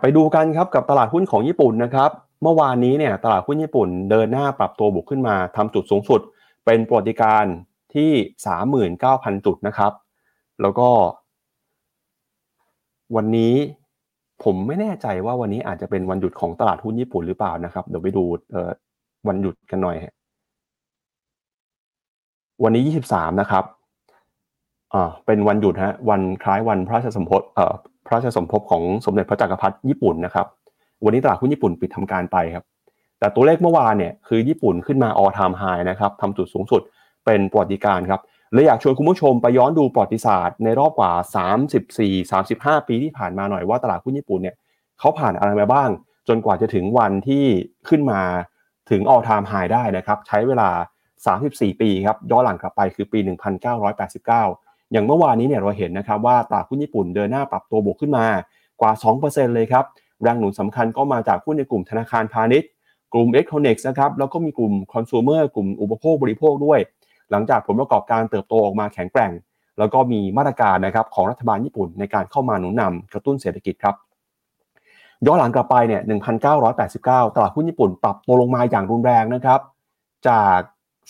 ไปดูกันครับกับตลาดหุ้นของญี่ปุ่นนะครับเมื่อวานนี้เนี่ยตลาดหุ้นญี่ปุ่นเดินหน้าปรับตัวบวกขึ้นมาทำจุดสูงสุด เป็นประวัติการที่ 39,000 จุดนะครับ แล้วก็ วันนี้ ผมไม่แน่ใจว่าวันนี้อาจจะเป็นวันหยุดของตลาดหุ้นญี่ปุ่นหรือเปล่านะครับ เดี๋ยวไปดูเอวันหยุดกันหน่อยฮะวันนี้ 23 นะครับอ่าเป็นวันหยุดฮะวันคล้ายวันพระราชสมภพเอ่อพระราชสมภพของสมเด็จพระจักรพรรดิญี่ปุ่นนะครับ วันนี้ตลาดหุ้นญี่ปุ่นปิดทำการไปครับ แต่ตัวเลขเมื่อวานเนี่ยคือญี่ปุ่นขึ้นมา all time high นะครับทำจุดสูงสุดเป็นประวัติการครับ เลยอยากชวนคุณผู้ชมไปย้อนดูประวัติศาสตร์ในรอบกว่า 34-35 ปีที่ผ่านมาหน่อยว่าตลาดหุ้นญี่ปุ่นเนี่ยเขาผ่านอะไรมาบ้าง จนกว่าจะถึงวันที่ขึ้นมาถึง all time high ได้นะครับ ใช้เวลา 34 ปีครับย้อนหลังกลับไปคือปี 1989 อย่างเมื่อวานนี้เนี่ยเราเห็นนะครับว่าตลาดหุ้นญี่ปุ่นเดินหน้าปรับตัวบวกขึ้นมากว่า 2%เลยครับแรงหนุนสำคัญก็มาจากหุ้นในกลุ่มธนาคารพาณิชย์ กลุ่ม e l e c t r o n i c s นะครับแล้วก็มีกลุ่มคอน sumer กลุ่มอุปโภคบริโภคด้วย หลังจากผลประกอบการเติบโตออกมาแข็งแกร่ง แล้วก็มีมาตรการนะครับของรัฐบาลญี่ปุ่นในการเข้ามาหนุนนำกระตุ้นเศรษฐกิจครับย้อนหลังกลับไปเนี่ย1989 ตลาดหุ้นญี่ปุ่นปรับตัวลงมาอย่างรุนแรงนะครับ จาก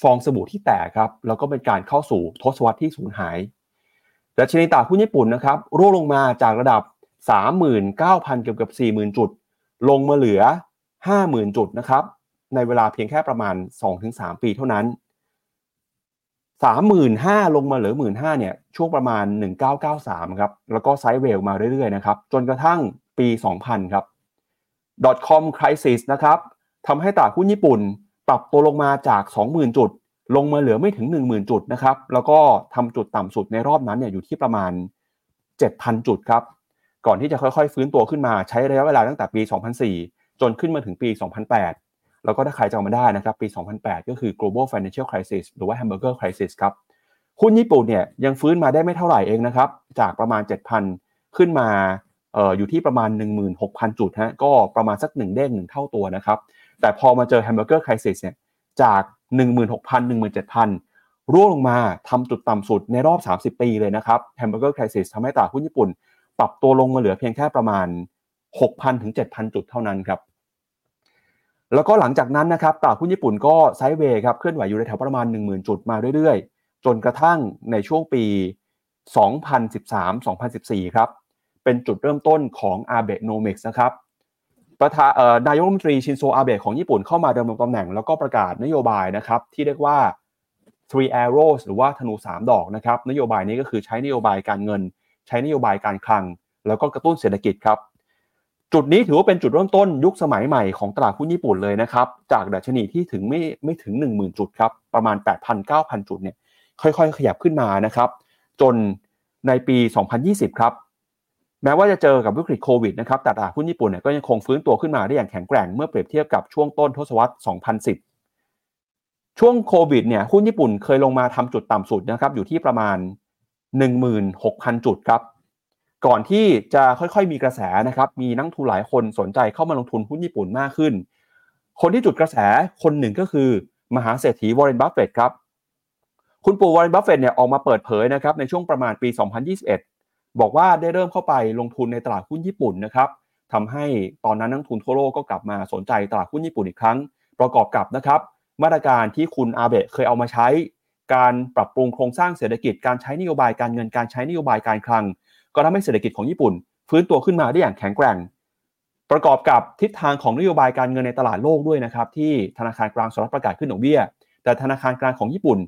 ฟองสบู่ที่แตกครับ แล้วก็เป็นการเข้าสู่ทศวรรษที่สูญหายดัชนีตลาดหุ้นญี่ปุ่นนะครับร่วงลงมาจากระดับ 39,000 เกือบเกับ40,000 จุด ลงมาเหลือ 50,000 จุดนะครับ ในเวลาเพียงแค่ประมาณ 2-3 ปีเท่านั้น 35,000ลงมาเหลือ15,000เนี่ยช่วงประมาณ 1993ครับแล้วก็ไซด์เวลมาเรื่อยๆนะครับจนกระทั่งปี 2000 ครับ .com crisis นะครับทำให้ตลาดหุ้นญี่ปุ่น ปรับตัวลงมาจาก 20,000 จุด ลงมาเหลือไม่ถึง 10,000 จุดนะครับแล้วก็ทำจุดต่ำสุดในรอบนั้นเนี่ยอยู่ที่ประมาณ 7,000 จุดครับก่อนที่จะค่อยๆ ฟื้นตัวขึ้นมาใช้ระยะเวลาตั้งแต่ปี 2004 จนขึ้นมาถึงปี 2008 แล้วก็ถ้าใครจำมาได้นะครับปี 2008 ก็คือ global financial crisis หรือว่า hamburger crisis ครับหุ้นญี่ปุ่นเนี่ยยังฟื้นมาได้ไม่เท่าไหร่เองนะครับ จากประมาณ 7,000 ขึ้นมาอออยู่ที่ประมาณ 16,000 จุดฮะก็ประมาณสัก 1 เด้ง 1 เท่าตัวนะครับ แต่พอมาเจอ hamburger crisis เนี่ยจาก 16,000 17,000 ร่วงลงมาทำจุดต่ำสุดในรอบ 30 ปีเลยนะครับ hamburger crisis ทำให้ตลาดหุ้นญี่ปุ่น ปรับตัวลงมาเหลือเพียงแค่ประมาณ 6,000 ถึง 7,000 จุดเท่านั้นครับ แล้วก็หลังจากนั้นนะครับตลาดหุ้นญี่ปุ่นก็ไซด์เวย์ครับเคลื่อนไหวอยู่ในแถวประมาณ 10,000 จุดมาเรื่อยๆ จนกระทั่งในช่วงปี 2013-2014 ครับ เป็นจุดเริ่มต้นของ Abenomics นะครับประธานนายกรัฐมนตรีชินโซอาเบะของญี่ปุ่นเข้ามาดำรงตำแหน่งแล้วก็ประกาศนโยบายนะครับที่เรียกว่า three arrows หรือว่าธนู 3 ดอกนะครับนโยบายนี้ก็คือใช้นโยบายการเงิน ใช้นโยบายการคลัง แล้วก็กระตุ้นเศรษฐกิจครับ จุดนี้ถือว่าเป็นจุดเริ่มต้นยุคสมัยใหม่ของตลาดหุ้นญี่ปุ่นเลยนะครับ จากดัชนีที่ถึงไม่ไม่ถึง 10,000 จุดครับ ประมาณ 8,000 9,000 จุดเนี่ยค่อยๆ ขยับขึ้นมานะครับ จนในปี 2020 ครับ แม้ว่าจะเจอกับวิกฤตโควิดนะครับแต่ตลาดหุ้นญี่ปุ่นเนี่ยก็ยังคงฟื้นตัวขึ้นมาได้อย่างแข็งแกร่งเมื่อเปรียบเทียบกับช่วงต้นทศวรรษ 2010 ช่วงโควิดเนี่ยหุ้นญี่ปุ่นเคยลงมาทำจุดต่ำสุดนะครับอยู่ที่ประมาณ 16,000 จุดครับ ก่อนที่จะค่อยๆมีกระแสนะครับ มีนักทุนหลายคนสนใจเข้ามาลงทุนหุ้นญี่ปุ่นมากขึ้น คนที่จุดกระแสคนหนึ่งก็คือ มหาเศรษฐีวอร์เรนบัฟเฟตครับ คุณปู่วอร์เรนบัฟเฟตเนี่ยออกมาเปิดเผยนะครับในช่วงประมาณปี 2021 บอกว่าได้เริ่มเข้าไปลงทุนในตลาดหุ้นญี่ปุ่นนะครับทำให้ตอนนั้นนักทุนทั่วโลกก็กลับมาสนใจตลาดหุ้นญี่ปุ่นอีกครั้ง ประกอบกับนะครับมาตรการที่คุณอาเบะเคยเอามาใช้ การปรับปรุงโครงสร้างเศรษฐกิจการใช้นโยบายการเงินการใช้นโยบายการคลัง ก็ทำให้เศรษฐกิจของญี่ปุ่น ฟื้นตัวขึ้นมาได้อย่างแข็งแกร่ง ประกอบกับทิศทางของนโยบายการเงินในตลาดโลกด้วยนะครับที่ธนาคารกลางสหรัฐประกาศขึ้นดอกเบี้ย แต่ธนาคารกลางของญี่ปุ่น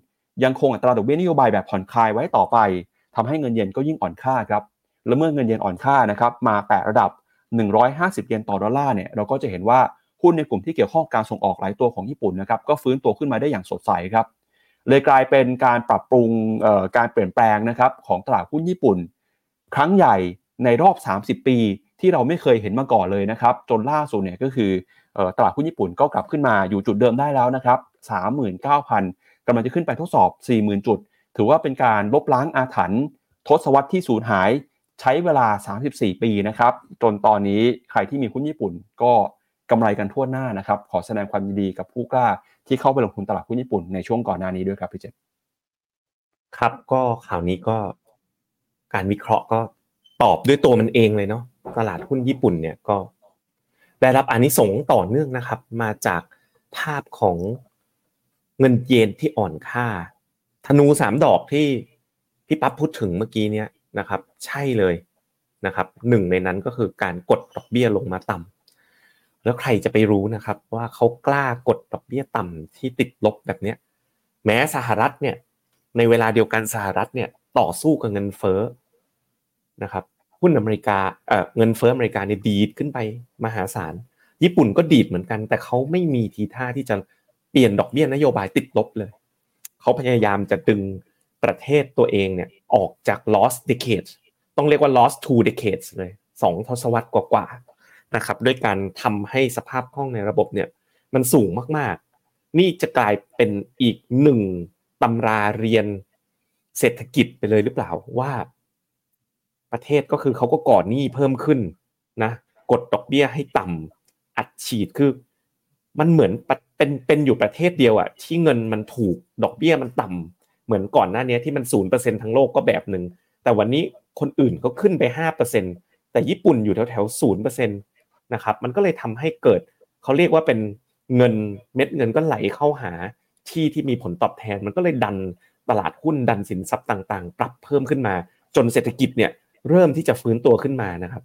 ยังคงอัตราดอกเบี้ยนโยบายแบบผ่อนคลายไว้ต่อไปทำให้เงินเยนก็ยิ่งอ่อนค่าครับและเมื่อเงินเยนอ่อนค่านะครับมาแตะระดับ 150 เยนต่อดอลลาร์เนี่ยเราก็จะเห็นว่าหุ้นในกลุ่มที่เกี่ยวข้องการส่งออกหลายตัวของญี่ปุ่นนะครับก็ฟื้นตัวขึ้นมาได้อย่างสดใสครับเลยกลายเป็นการปรับปรุงการเปลี่ยนแปลงนะครับของตลาดหุ้นญี่ปุ่น ครั้งใหญ่ในรอบ 30 ปีที่เราไม่เคยเห็นมาก่อนเลยนะครับ จนล่าสุดเนี่ยก็คือตลาดหุ้นญี่ปุ่นก็กลับขึ้นมาอยู่จุดเดิมได้แล้วนะครับ 39,000กำลังจะขึ้นไปทดสอบ 40,000 จุด ถือว่าเป็นการลบล้างอาถรรพ์ทศวรรษที่สูญหายใช้เวลา 34 ปีนะครับ จนตอนนี้ใครที่มีหุ้นญี่ปุ่นก็กำไรกันทั่วหน้านะครับ ขอแสดงความยินดีกับผู้กล้าที่เข้าไปลงทุนตลาดหุ้นญี่ปุ่นในช่วงก่อนหน้านี้ด้วยครับพี่เจษครับก็ข่าวนี้ก็ การวิเคราะห์ก็ตอบด้วยตัวมันเองเลยเนาะตลาดหุ้นญี่ปุ่นเนี่ยก็ได้รับอานิสงส์ต่อเนื่องนะครับ มาจากภาพของเงินเยนที่อ่อนค่า ธนูสามดอกที่พี่ปั๊บพูดถึงเมื่อกี้เนี่ยนะครับ ใช่เลยนะครับหนึ่งในนั้นก็คือการกดดอกเบี้ยลงมาต่ำแล้วใครจะไปรู้นะครับ ว่าเขากล้ากดดอกเบี้ยต่ำที่ติดลบแบบเนี้ยแม้สหรัฐเนี่ยในเวลาเดียวกันสหรัฐเนี่ยต่อสู้กับเงินเฟ้อ นะครับหุ้นอเมริกาเเงินเฟ้ออเมริกาเนี่ยดีดขึ้นไปมหาศาล ญี่ปุ่นก็ดีดเหมือนกัน แต่เขาไม่มีทีท่าที่จะเปลี่ยนดอกเบี้ยนโยบายติดลบเลย เขาพยายามจะดึงประเทศตัวเองเนี่ยออกจาก lost decades ต้องเรียกว่า lost two decades เลยสองทศวรรษกว่าๆนะครับด้วยการทำให้สภาพคล่องในระบบเนี่ยมันสูงมากๆ นี่จะกลายเป็นอีกหนึ่งตำราเรียนเศรษฐกิจไปเลยหรือเปล่าว่า ประเทศก็คือเขาก็ก่อหนี้เพิ่มขึ้นนะกดดอกเบี้ยให้ต่ำอัดฉีดคือ มันเหมือนเป็นเป็นอยู่ประเทศเดียวอะที่เงินมันถูกดอกเบี้ยมันต่ำเหมือนก่อนหน้านี้ที่มันศูนย์เปอร์เซ็นทั้งโลกก็แบบหนึ่งแต่วันนี้คนอื่นเขาขึ้นไปห้าเปอร์เซ็นแต่ญี่ปุ่นอยู่แถวแถวศูนย์เปอร์เซ็นตนะครับมันก็เลยทำให้เกิดเขาเรียกว่าเป็นเงินเม็ดเงินก็ไหลเข้าหาที่ที่มีผลตอบแทน มันก็เลยดันตลาดหุ้นดันสินทรัพย์ต่างๆ ปรับเพิ่มขึ้นมา จนเศรษฐกิจเนี่ย เริ่มที่จะฟื้นตัวขึ้นมานะครับ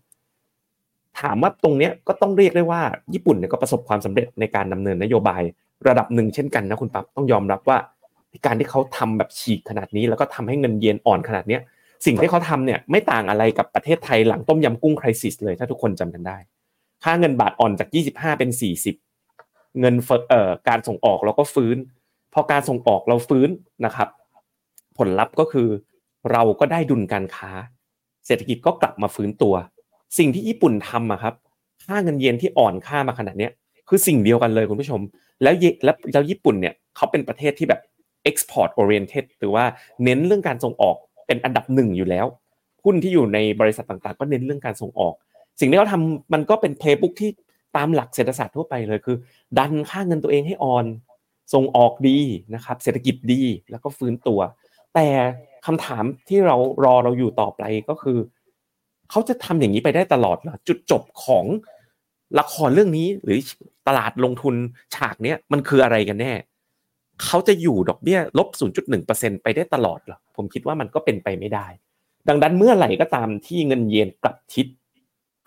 ถามว่าตรงเนี้ยก็ต้องเรียกได้ว่าญี่ปุ่นเนี่ยก็ประสบความสำเร็จในการดำเนินนโยบายระดับหนึ่งเช่นกันนะคุณปั๊บต้องยอมรับว่าการที่เขาทำแบบฉีกขนาดนี้ แล้วก็ทำให้เงินเยนอ่อนขนาดเนี้ยสิ่งที่เขาทำเนี่ยไม่ต่างอะไรกับประเทศไทยหลังต้มยำกุ้งคริสิสเลยถ้าทุกคนจำกันได้ ค่าเงินบาทอ่อนจาก 25 เป็น 40 เงินเอ่อการส่งออกเราก็ฟื้น พอการส่งออกเราฟื้นนะครับ ผลลัพธ์ก็คือเราก็ได้ดุลการค้า เศรษฐกิจก็กลับมาฟื้นตัว สิ่งที่ญี่ปุ่นทำอะครับ ค่าเงินเยนที่อ่อนค่ามาขนาดเนี้ยคือสิ่งเดียวกันเลยคุณผู้ชม แล้วแล้วแล้วญี่ปุ่นเนี่ยเขาเป็นประเทศที่แบบ export oriented หรือว่าเน้นเรื่องการส่งออกเป็นอันดับหนึ่งอยู่แล้วหุ้นที่อยู่ในบริษัทต่างๆ ก็เน้นเรื่องการส่งออก สิ่งที่เขาทามันก็เป็นเพลย์บุ๊กที่ตามหลักเศรษฐศาสตร์ทั่วไปเลยคือ ดันค่าเงินตัวเองให้อ่อน ส่งออกดีนะครับ เศรษฐกิจดีแล้วก็ฟื้นตัว แต่คำถามที่เรารอเราอยู่ต่อไปก็คือ เขาจะทำอย่างนี้ไปได้ตลอดเหรอจุดจบของละครเรื่องนี้หรือตลาดลงทุนฉากเนี้ยมันคืออะไรกันแน่เขาจะอยู่ดอกเบี้ยลบ 0.1%ไปได้ตลอดเหรอผมคิดว่ามันก็เป็นไปไม่ได้ ดังนั้นเมื่อไหร่ก็ตามที่เงินเยนกลับทิศ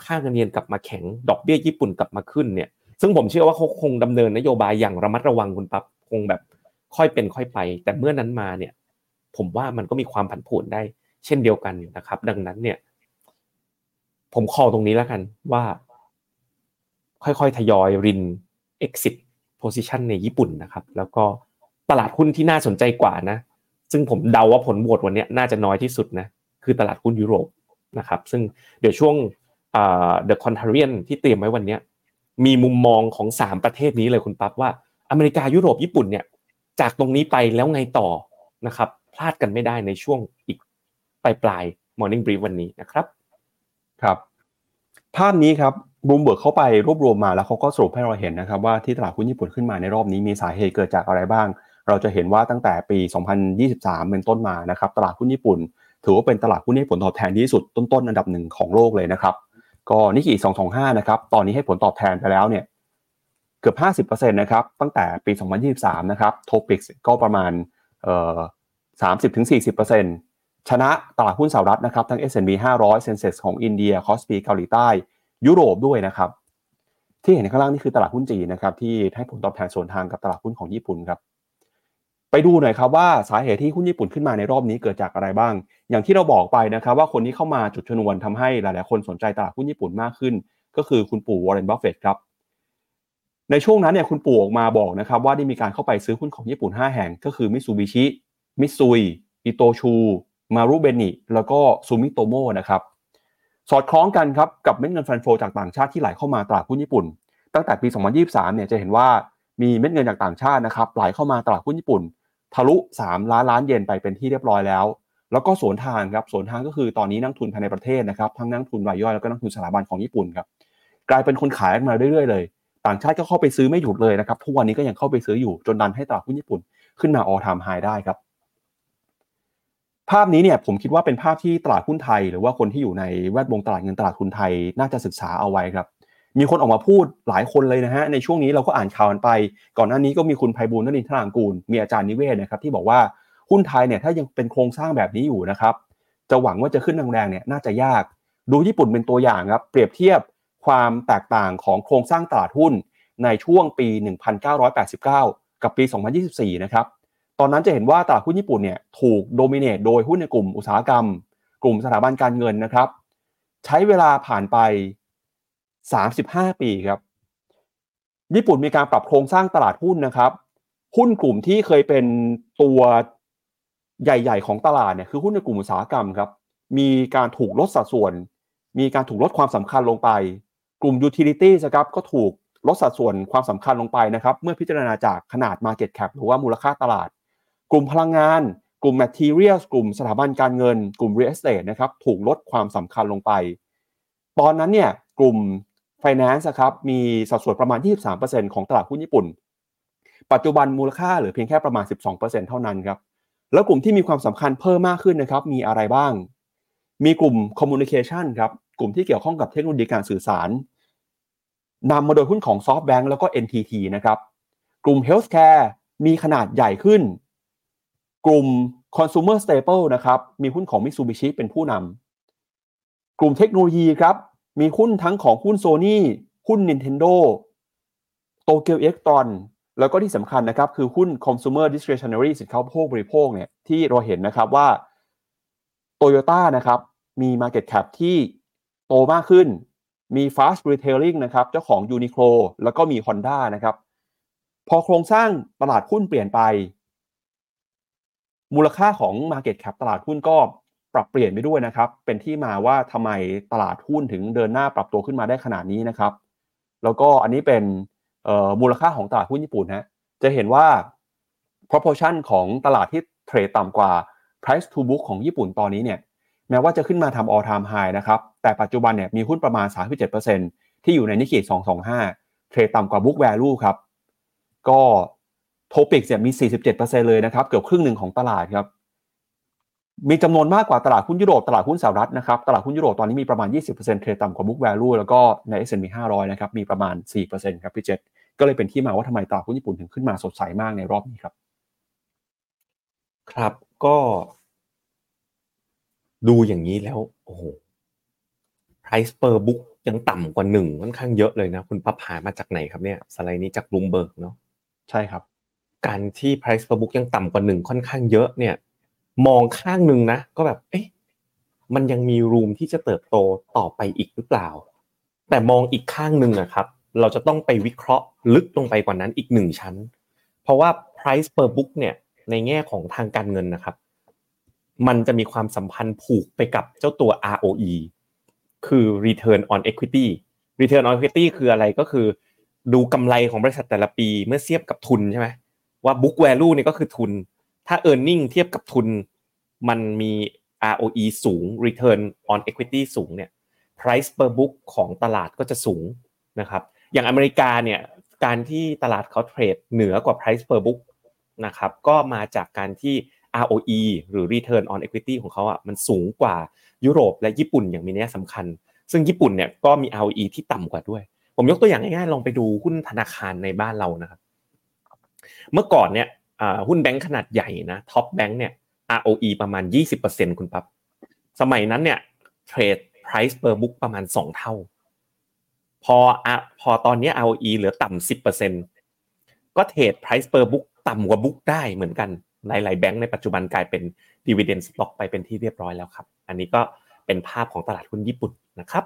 ค่าเงินเยนกลับมาแข็งดอกเบี้ยญี่ปุ่นกลับมาขึ้นเนี่ย ซึ่งผมเชื่อว่าเขาคงดำเนินนโยบายอย่างระมัดระวังคุณปั๊บคงแบบค่อยเป็นค่อยไป แต่เมื่อนั้นมาเนี่ย ผมว่ามันก็มีความผันผวนได้ เช่นเดียวกันนะครับ ดังนั้นเนี่ย ผมคอตรงนี้แล้วกันว่า ค่อยๆ ทยอยริน exit position ในญี่ปุ่นนะครับ แล้วก็ตลาดหุ้นที่น่าสนใจกว่านะ ซึ่งผมเดาว่าผลโหวตวันนี้น่าจะน้อยที่สุดนะ คือตลาดหุ้นยุโรปนะครับ ซึ่งเดี๋ยวช่วง The Contrarian ที่เตรียมไว้วันนี้มีมุมมองของสามประเทศนี้เลยคุณปั๊บว่าอเมริกายุโรปญี่ปุ่นเนี่ยจากตรงนี้ไปแล้วไงต่อนะครับ พลาดกันไม่ได้ในช่วงอีกปลายปลาย Morning Brief วันนี้นะครับ ครับ ภาพนี้ครับบูมเบิร์กเข้าไปรวบรวมมาแล้วเขาก็สรุปให้เราเห็นนะครับว่าที่ตลาดหุ้นญี่ปุ่นขึ้นมาในรอบนี้มีสาเหตุเกิดจากอะไรบ้าง เราจะเห็นว่าตั้งแต่ปี 2023 เป็นต้นมานะครับตลาดหุ้นญี่ปุ่น ถือว่าเป็นตลาดหุ้นที่ผลตอบแทนที่สุดต้นๆอันดับหนึ่งของโลกเลยนะครับ ก็นิกเกิ225 นะครับตอนนี้ให้ผลตอบแทนไปแล้วเนี่ยเกือบ 50%นะครับตั้งแต่ปี 2023 นะครับ TOPIX ก็ประมาณเอ่อ 30-40%ชนะตลาดหุ้นสหรัฐนะครับทั้ง S&P 500 Sensex ของอินเดีย KOSPI เกาหลีใต้ ยุโรปด้วยนะครับที่เห็นข้างล่างนี่คือตลาดหุ้นจีนนะครับที่ให้ผลตอบแทนสวนทางกับตลาดหุ้นของญี่ปุ่นครับไปดูหน่อยครับว่าสาเหตุที่หุ้นญี่ปุ่นขึ้นมาในรอบนี้เกิดจากอะไรบ้าง อย่างที่เราบอกไปนะครับว่าคนที่เข้ามาจุดชนวนทำให้หลาย ๆ คนสนใจตลาดหุ้นญี่ปุ่นมากขึ้น ก็คือคุณปู่วอร์เรนบัฟเฟตครับในช่วงนั้นเนี่ยคุณปู่ออกมาบอกนะครับว่าได้มีการเข้าไปซื้อหุ้นของญี่ปุ่น 5 แห่งก็คือมิตซูบิชิ มิตซุยอิโตชู มารุเบนิ แล้วก็ซูมิโตโมนะครับสอดคล้องกันครับกับเม็ดเงิน fund flow จากต่างชาติที่ไหลเข้ามาตลาดหุ้นญี่ปุ่น ตั้งแต่ปี 2023 เนี่ยจะเห็นว่ามีเม็ดเงินจากต่างชาตินะครับไหลเข้ามาตลาดหุ้นญี่ปุ่น ทะลุ 3 ล้านล้านเยนไปเป็นที่เรียบร้อยแล้ว แล้วก็สวนทางครับสวนทางก็คือตอนนี้นักทุนภายในประเทศนะครับทั้งนักทุนรายย่อยแล้วก็นักทุนสถาบันของญี่ปุ่นครับกลายเป็นคนขายมาเรื่อยๆเลย ต่างชาติก็เข้าไปซื้อไม่หยุดเลยนะครับทุกวันนี้ก็ยังเข้าไปซื้ออยู่จนดันให้ตลาดหุ้นญี่ปุ่น ขึ้นมาออทามไฮได้ครับ ภาพนี้เนี่ยผมคิดว่าเป็นภาพที่ตลาดหุ้นไทย หรือว่าคนที่อยู่ในแวดวงตลาดเงินตลาดทุนไทยน่าจะศึกษาเอาไว้ครับ มีคนออกมาพูดหลายคนเลยนะฮะในช่วงนี้เราก็อ่านข่าวกันไป ก่อนหน้านี้ก็มีคุณไพบูลนรินทรางกูล มีอาจารย์นิเวศนะครับที่บอกว่าหุ้นไทยเนี่ยถ้ายังเป็นโครงสร้างแบบนี้อยู่นะครับจะหวังว่าจะขึ้นแรงๆเนี่ยน่าจะยาก ดูญี่ปุ่นเป็นตัวอย่างครับเปรียบเทียบความแตกต่างของโครงสร้างตลาดหุ้นในช่วงปี 1989 กับปี 2024 นะครับ ตอนนั้นจะเห็นว่าตลาดหุ้นญี่ปุ่นเนี่ยถูกโดมิเนตโดยหุ้นในกลุ่มอุตสาหกรรม กลุ่มสถาบันการเงินนะครับ ใช้เวลาผ่านไป 35 ปีครับ ญี่ปุ่นมีการปรับโครงสร้างตลาดหุ้นนะครับ หุ้นกลุ่มที่เคยเป็นตัวใหญ่ ๆ ของตลาดเนี่ยคือหุ้นในกลุ่มอุตสาหกรรมครับ มีการถูกลดสัดส่วน มีการถูกลดความสำคัญลงไป กลุ่ม utility นะครับก็ถูกลดสัดส่วนความสำคัญลงไปนะครับ เมื่อพิจารณาจากขนาด market cap หรือว่ามูลค่าตลาด กลุ่มพลังงาน กลุ่ม materials กลุ่มสถาบันการเงิน กลุ่ม real estate นะครับถูกลดความสำคัญลงไป ตอนนั้นเนี่ยกลุ่ม finance นะครับมีสัดส่วนประมาณ 23%ของตลาดหุ้นญี่ปุ่น ปัจจุบันมูลค่าเหลือเพียงแค่ประมาณ 12%เท่านั้นครับแล้วกลุ่มที่มีความสำคัญเพิ่มมากขึ้นนะครับ มีอะไรบ้าง มีกลุ่ม communication ครับ กลุ่มที่เกี่ยวข้องกับเทคโนโลยีการสื่อสารนำมาโดยหุ้นของ SoftBank แล้วก็ NTT นะครับ กลุ่ม healthcare มีขนาดใหญ่ขึ้น กลุ่ม consumer staple นะครับ มีหุ้นของ Mitsubishi เป็นผู้นำ กลุ่มเทคโนโลยีครับ มีหุ้นทั้งของหุ้น Sony หุ้น Nintendo Tokyo Electron แล้วก็ที่สำคัญนะครับ คือหุ้น consumer discretionary สินค้าโภคบริโภคเนี่ยที่เราเห็นนะครับว่า Toyota นะครับ มี market cap ที่โตมากขึ้น มี fast retailing นะครับ เจ้าของ Uniqlo แล้วก็มี Honda นะครับ พอโครงสร้างตลาดหุ้นเปลี่ยนไป มูลค่าของ Market Cap ตลาดหุ้นก็ปรับเปลี่ยนไปด้วยนะครับ เป็นที่มาว่าทำไมตลาดหุ้นถึงเดินหน้าปรับตัวขึ้นมาได้ขนาดนี้นะครับ แล้วก็อันนี้เป็นมูลค่าของตลาดหุ้นญี่ปุ่นนะจะเห็นว่า proportion ของตลาดที่เทรดต่ำกว่า price to book ของญี่ปุ่นตอนนี้เนี่ยแม้ว่าจะขึ้นมาทำ all time high นะครับ แต่ปัจจุบันเนี่ยมีหุ้นประมาณ 37%ที่อยู่ในนิกเกิ225 เทรดต่ำกว่า book value ครับ ก็ โทปิกเนี่ยมี 47%เลยนะครับ เกือบครึ่งหนึ่งของตลาดครับ มีจำนวนมากกว่าตลาดหุ้นยุโรป ตลาดหุ้นสหรัฐนะครับ ตลาดหุ้นยุโรปตอนนี้มีประมาณ 20%เทรดต่ำกว่า book value แล้วก็ใน S&P 500 นะครับ มีประมาณ 4%ครับพี่เจษก็เลยเป็นที่มาว่าทำไมตลาดหุ้นญี่ปุ่นถึงขึ้นมาสดใสมากในรอบนี้ครับ ครับก็ ดูอย่างนี้แล้วโอ้โห price per book ยังต่ำกว่าหนึ่งค่อนข้างเยอะเลยนะ คุณปั๊บหามาจากไหนครับเนี่ย สไลด์นี้จากบลูมเบิร์กเนาะใช่ครับ การที่ price per book ยังต่ำกว่าหนึ่งค่อนข้างเยอะเนี่ย มองข้างหนึ่งนะ ก็แบบ เอ๊ะมันยังมีรูมที่จะเติบโตต่อไปอีกหรือเปล่า แต่มองอีกข้างหนึ่งอะครับ เราจะต้องไปวิเคราะห์ลึกลงไปกว่านั้นอีกหนึ่งชั้น เพราะว่า price per book เนี่ย ในแง่ของทางการเงินนะครับ มันจะมีความสัมพันธ์ผูกไปกับเจ้าตัว ROE คือ return on equity return on equity คืออะไรก็คือ ดูกำไรของบริษัทแต่ละปีเมื่อเทียบกับทุนใช่ไหม ว่า book value เนี่ยก็คือทุน ถ้า earning เทียบกับทุน มันมี ROE สูง return on equity สูงเนี่ย price per book ของตลาดก็จะสูงนะครับอย่างอเมริกาเนี่ยการที่ตลาดเขาเทรดเหนือกว่า price per book นะครับก็มาจากการที่ ROE หรือ return on equity ของเขาอะมันสูงกว่ายุโรปและญี่ปุ่นอย่างมีนัยสำคัญ ซึ่งญี่ปุ่นเนี่ยก็มี ROE ที่ต่ำกว่าด้วย ผมยกตัวอย่างง่ายๆลองไปดูหุ้นธนาคารในบ้านเรานะครับ เมื่อก่อนเนี่ยหุ้นแบงค์ขนาดใหญ่นะท็อปแบงค์เนี่ย ROE ประมาณ 20%คุณปั๊บสมัยนั้นเนี่ยเทรด price per book ประมาณ 2 เท่า พอพอตอนนี้ ROE เหลือต่ำ10%ก็เทรด price per book ต่ำกว่า book ได้เหมือนกัน หลาย ๆ แบงค์ในปัจจุบันกลายเป็น dividend stock ไปเป็นที่เรียบร้อยแล้วครับ อันนี้ก็เป็นภาพของตลาดหุ้นญี่ปุ่นนะครับ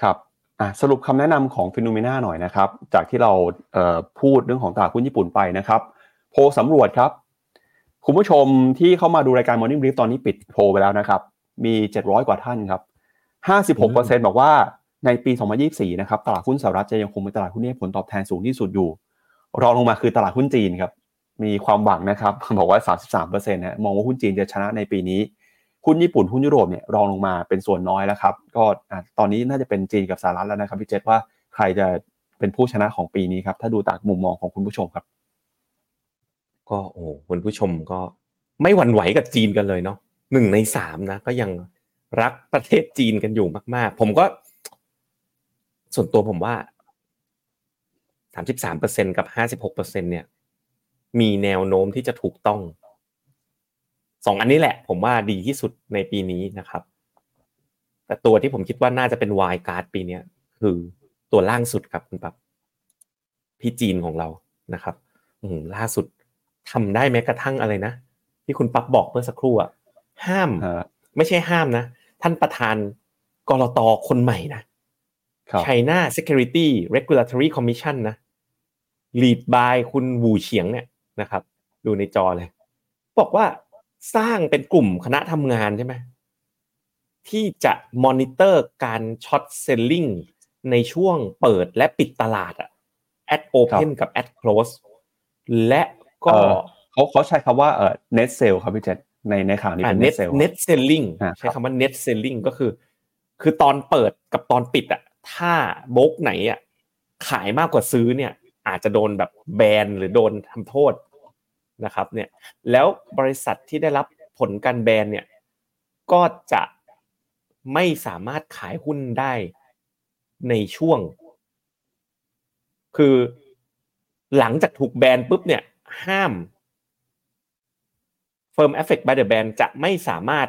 ครับ สรุปคำแนะนำของฟิโนเมนาหน่อยนะครับ จากที่เราพูดเรื่องของตลาดหุ้นญี่ปุ่นไปนะครับ โพลสำรวจครับ คุณผู้ชมที่เข้ามาดูรายการ Morning Brief ตอนนี้ปิดโพลไปแล้วนะครับ มี 700 กว่าท่านครับ 56%บอกว่าในปี 2024 นะครับ ตลาดหุ้นสหรัฐจะยังคงเป็นตลาดหุ้นที่ผลตอบแทนสูงที่สุดอยู่ รองลงมาคือตลาดหุ้นจีนครับ มีความหวังนะครับ บอกว่า 33%นะมองว่าหุ้นจีนจะชนะในปีนี้ หุ้นญี่ปุ่นหุ้นยุโรปเนี่ยรองลงมาเป็นส่วนน้อยแล้วครับ ก็ตอนนี้น่าจะเป็นจีนกับสหรัฐแล้วนะครับพี่เจษว่าใครจะเป็นผู้ชนะของปีนี้ครับ ถ้าดูจากมุมมองของคุณผู้ชมครับ ก็โอ้คุณผู้ชมก็ไม่หวั่นไหวกับจีนกันเลยเนาะหนึ่งในสามนะ ก็ยังรักประเทศจีนกันอยู่มาก ๆ ผมก็ ส่วนตัวผมว่าสามสิบสามเปอร์เซ็นกับห้าสิบหกเปอร์เซ็นเนี่ย มีแนวโน้มที่จะถูกต้อง สองอันนี้แหละ ผมว่าดีที่สุดในปีนี้นะครับ แต่ตัวที่ผมคิดว่าน่าจะเป็นวายการ์ดปีนี้คือตัวล่างสุดครับคุณปั๊บพี่จีนของเรานะครับ อืล่าสุดทำได้แม้กระทั่งอะไรนะที่คุณปั๊บบอกเมื่อสักครู่อะห้ามฮะไม่ใช่ห้ามนะ ท่านประธานก.ล.ต.คนใหม่นะครับ China Security Regulatory Commission นะ lead by คุณวูเฉียงเนี่ยนะครับ ดูในจอเลย บอกว่า สร้างเป็นกลุ่มคณะทำงานใช่ไหมที่จะมอนิเตอร์การ short selling ในช่วงเปิดและปิดตลาดอะ at open กับ at close และก็เอ่อเขาเขาใช้คำว่าเอ่อ net sale ครับพี่เจษในในข่าวนี้อ่าเป็น net net sale net selling อ่าใช้คำว่า net selling ก็คือ คือตอนเปิดกับตอนปิดอะถ้าโบกไหนอะขายมากกว่าซื้อเนี่ย อาจจะโดนแบบแบนหรือโดนทำโทษ นะครับเนี่ยแล้วบริษัทที่ได้รับผลการแบนเนี่ยก็จะไม่สามารถขายหุ้นได้ในช่วง คือหลังจากถูกแบนปุ๊บเนี่ยห้าม Firm Effect by the Ban จะไม่สามารถ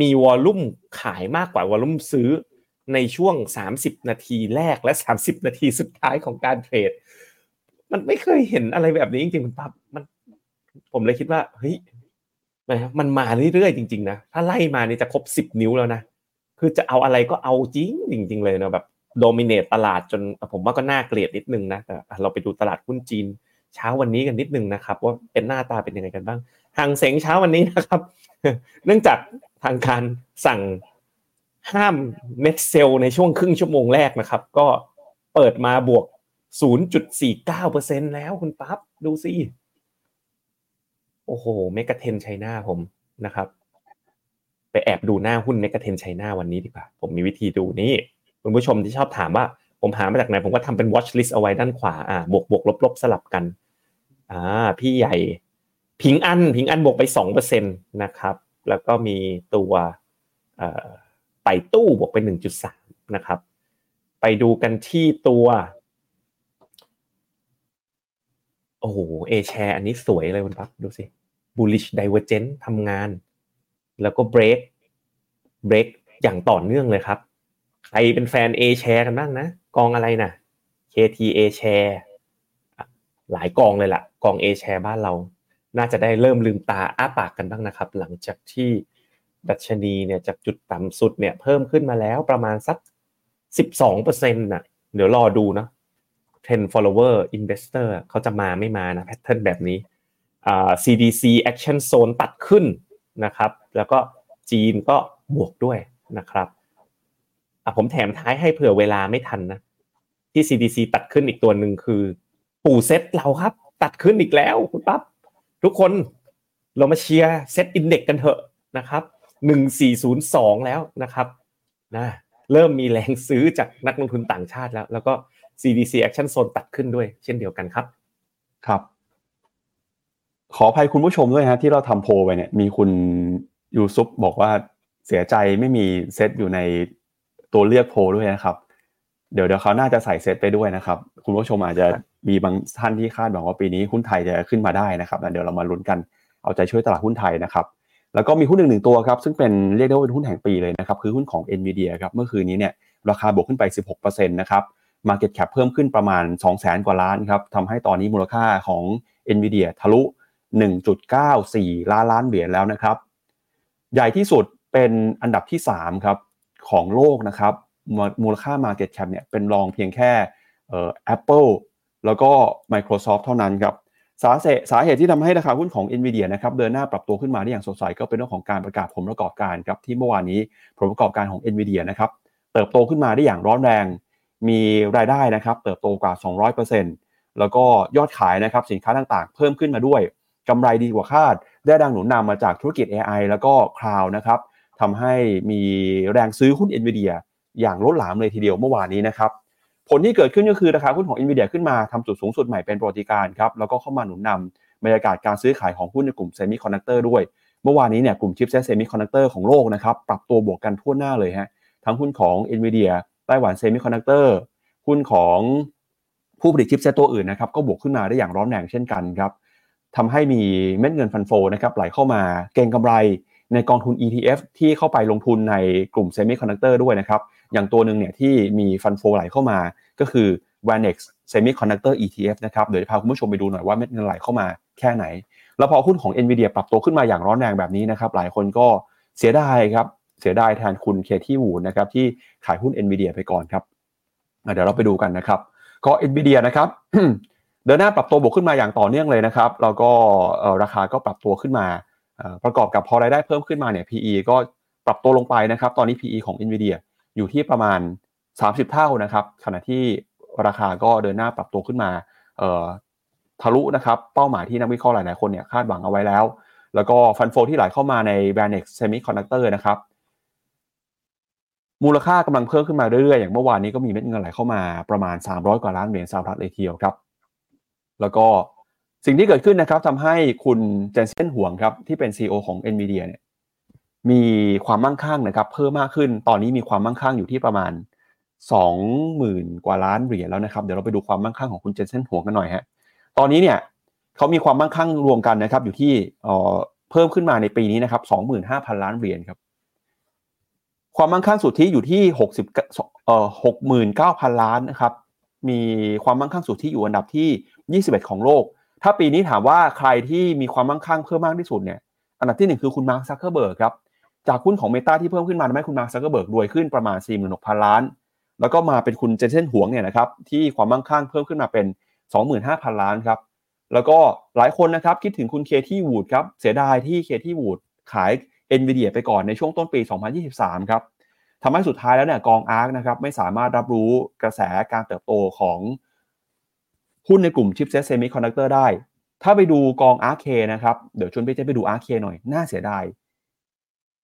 มีวอลลุ่มขายมากกว่าวอลลุ่มซื้อในช่วง 30 นาทีแรกและ 30 นาทีสุดท้ายของการเทรด มันไม่เคยเห็นอะไรแบบนี้จริงๆคุณปั๊บ ผมเลยคิดว่าเฮ้ยนะมันมาเรื่อยๆจริงๆนะถ้าไล่มานี่จะครบ10นิ้วแล้วนะคือจะเอาอะไรก็เอาจริงจริง ๆ เลยนะแบบโดมิเนตตลาดจนผมว่าก็น่าเกลียดนิดนึงนะแต่เราไปดูตลาดหุ้นจีนเช้าวันนี้กันนิดนึงนะครับ ว่าเป็นหน้าตาเป็นยังไงกันบ้างหางเสงเช้าวันนี้นะครับ เนื่องจากทางการสั่งห้ามเน็ตเซลในช่วงครึ่งชั่วโมงแรกนะครับ ก็เปิดมาบวก 0.49%แล้วคุณปั๊บดูสิ โอ้โหเมกะเทนไชน่าผมนะครับ ไปแอบดูหน้าหุ้นเมกะเทนไชน่าวันนี้ดีกว่า ผมมีวิธีดูนี่คุณผู้ชมที่ชอบถามว่า ผมหามาจากไหน ผมก็ทำเป็น watch list เอาไว้ด้านขวาอ่าบวกบวกลบลบสลับกันอ่าพี่ใหญ่พิงอันพิงอันบวกไปสองเปอร์เซ็นตนะครับ แล้วก็มีตัวไปตู้บวกไปหนึ่งจุดสามนะครับ ไปดูกันที่ตัวโอ้โหเอแชร์อันนี้สวยเลยคุณปั๊บดูสิ bullish divergent ทำงาน แล้วก็ break break อย่างต่อเนื่องเลยครับ ใครเป็นแฟน A share กันบ้างนะ กองอะไรนะ KT A share หลายกองเลยล่ะ กอง A share บ้านเรา น่าจะได้เริ่มลืมตาอ้าปากกันบ้างนะครับ หลังจากที่ดัชนีเนี่ยจากจุดต่ำสุดเนี่ยเพิ่มขึ้นมาแล้วประมาณสัก 12%น่ะ เดี๋ยวรอดูเนาะ10 follower investor เขาจะมาไม่มานะแพทเทิร์นแบบนี้ CDC action zone ตัดขึ้นนะครับ แล้วก็จีนก็บวกด้วยนะครับอะผมแถมท้ายให้เผื่อเวลาไม่ทันนะ ที่ CDC ตัดขึ้นอีกตัวหนึ่งคือ ปู่เซตเราครับ ตัดขึ้นอีกแล้วคุณปั๊บทุกคนเรามาเชียร์เซตอินเด็กกันเถอะนะครับหนึ่งสี่ศูนย์สองแล้วนะครับนะเริ่มมีแรงซื้อจากนักลงทุนต่างชาติแล้ว แล้วก็ CDC Action Zone ตัดขึ้นด้วย เช่นเดียวกันครับ ครับ ขออภัยคุณผู้ชมด้วยฮะที่เราทำโพลไปเนี่ยมีคุณยูซุปบอกว่าเสียใจไม่มีเซตอยู่ในตัวเลือกโพลด้วยนะครับ เดี๋ยวเดี๋ยวเขาน่าจะใส่เซตไปด้วยนะครับ คุณผู้ชมอาจจะมีบางท่านที่คาดหวังว่าปีนี้หุ้นไทยจะขึ้นมาได้นะครับแล้วเดี๋ยวเรามาลุ้นกันเอาใจช่วยตลาดหุ้นไทยนะครับ แล้วก็มีหุ้นหนึ่งหนึ่งตัวครับซึ่งเป็นเรียกได้ว่าเป็นหุ้นแห่งปีเลยนะครับคือหุ้นของ NVIDIA ครับเมื่อคืนนี้เนี่ยราคาบวกขึ้นไป 16%นะครับ Market Cap เพิ่มขึ้นประมาณ 2 0 0แสนกว่าล้านครับทำให้ตอนนี้มูลค่าของ NVIDIA ทะลุ 1.94 ล้านล้านเหรียญแล้วนะครับ ใหญ่ที่สุดเป็นอันดับที่ 3 ครับ ของโลกนะครับ มูลค่า Market Cap เนี่ยเป็นรองเพียงแค่เอ่อ Apple แล้วก็ Microsoft เท่านั้นครับสาเหตุสาเหตุที่ทำให้ราคาหุ้นของ NVIDIA นะครับเดินหน้าปรับตัวขึ้นมาได้อย่างสดใสก็เป็นเรื่องของการประกาศผลประกอบการครับที่เมื่อวานนี้ผลประกอบการของ NVIDIA นะครับเติบโตขึ้นมาได้อย่างร้อนแรง มีรายได้นะครับเติบโตกว่า 200%แล้วก็ยอดขายนะครับสินค้าต่างๆ เพิ่มขึ้นมาด้วย กำไรดีกว่าคาด ได้แรงหนุนนำมาจากธุรกิจ AI แล้วก็ cloud นะครับทำให้มีแรงซื้อหุ้น NVIDIA อย่างล้นหลามเลยทีเดียวเมื่อวานนี้นะครับผลที่เกิดขึ้นก็คือราคาหุ้นของ NVIDIA ขึ้นมาทำจุดสูงสุดใหม่เป็นประวัติการณ์ครับแล้วก็เข้ามาหนุนนำบรรยากาศการซื้อขายของหุ้นในกลุ่มเซมิคอนดักเตอร์ด้วยเมื่อวานนี้เนี่ยกลุ่มชิปเซตเซมิคอนดักเตอร์ของโลกนะครับปรับตัวบวกกันทั่วหน้าเลยฮะทั้งหุ้นของ NVIDIA ไต้หวันเซมิคอนดักเตอร์หุ้นของผู้ผลิตชิปเซตตัวอื่นนะครับก็บวกขึ้นมาได้อย่างร้อนแรงเช่นกันครับ ทำให้มีเม็ดเงิน fund flow นะครับไหลเข้ามาเก็งกำไรในกองทุน ETF ที่เข้าไปลงทุนในกลุ่มเซมิคอนดักเตอร์ด้วยนะครับ อย่างตัวหนึ่งเนี่ยที่มี fund flow ไหลเข้ามาก็คือ VanEck Semiconductor ETF นะครับ เดี๋ยวจะพาคุณผู้ชมไปดูหน่อยว่าเม็ดเงินไหลเข้ามาแค่ไหน แล้วพอหุ้นของ NVIDIA ปรับตัวขึ้นมาอย่างร้อนแรงแบบนี้นะครับ หลายคนก็เสียดายครับ เสียดายแทนคุณเคที่วูดนะครับที่ขายหุ้น NVIDIA ไปก่อนครับ เดี๋ยวเราไปดูกันนะครับ ก็ NVIDIA นะครับ เดินหน้าปรับตัวบวกขึ้นมาอย่างต่อเนื่องเลยนะครับแล้วก็ราคาก็ปรับตัวขึ้นมา ประกอบกับพอรายได้เพิ่มขึ้นมาเนี่ย PE ก็ปรับตัวลงไปนะครับ ตอนนี้ PE ของ NVIDIA อยู่ที่ประมาณ 30 เท่านะครับ ขณะที่ราคาก็เดินหน้าปรับตัวขึ้นมาทะลุนะครับ เป้าหมายที่นักวิเคราะห์หลาย ๆ คนเนี่ยคาดหวังเอาไว้แล้ว แล้วก็ฟันโฟที่ไหลเข้ามาใน b r a n e x Semiconductor นะครับมูลค่ากำลังเพิ่มขึ้นมาเรื่อย ๆ อย่างเมื่อวานนี้ก็มีเม็ดเงินไหลเข้ามาประมาณ 300 กว่าล้านเหรียญสหรัฐเลยทีเดียวครับ แล้วก็สิ่งที่เกิดขึ้นนะครับทำให้คุณเจนเซนห่วงครับที่เป็น CEO ของ NVIDIA เนี่ยมีความมั่งคั่งนะครับเพิ่มมากขึ้นตอนนี้มีความมั่งคั่งอยู่ที่ประมาณ 20,000 กว่าล้านเหรียญแล้วนะครับเดี๋ยวเราไปดูความมั่งคั่งของคุณเจนเซนหวงกันหน่อยฮะตอนนี้เนี่ยเขามีความมั่งคั่งรวมกันนะครับอยู่ที่เอ่อเพิ่มขึ้นมาในปีนี้นะครับ25,000 ล้านเหรียญครับความมั่งคั่งสุทธิอยู่ที่60เอ่อ69,000 ล้านนะครับมีความมั่งคั่งสุทธิอยู่อันดับที่ 21 ของโลก ถ้าปีนี้ถามว่าใครที่มีความมั่งคั่งเพิ่มมากที่สุดเนี่ยอันดับที่หนึ่งคือคุณมาร์คซักเคอร์เบิร์กครับจากหุ้นของ Meta ที่เพิ่มขึ้นมาทำให้คุณมาร์คซักเคอร์เบิร์กรวยขึ้นประมาณ 46,000 ล้าน แล้วก็มาเป็นคุณเจนเซนหวงเนี่ยนะครับที่ความมั่งคั่งเพิ่มขึ้นมาเป็น 25,000 ล้านครับแล้วก็หลายคนนะครับคิดถึงคุณเคที่วูดครับเสียดายที่เคที่วูดขาย NVIDIA ไปก่อนในช่วงต้นปี 2023 ครับทำให้สุดท้ายแล้วเนี่ยกอง ARK นะครับไม่สามารถรับรู้กระแสการเติบโตของ หุ้นในกลุ่มชิปเซตเซมิคอนดักเตอร์ได้ ถ้าไปดูกอง ARK นะครับ เดี๋ยวชวนพี่เจไปดู RK หน่อย น่าเสียดาย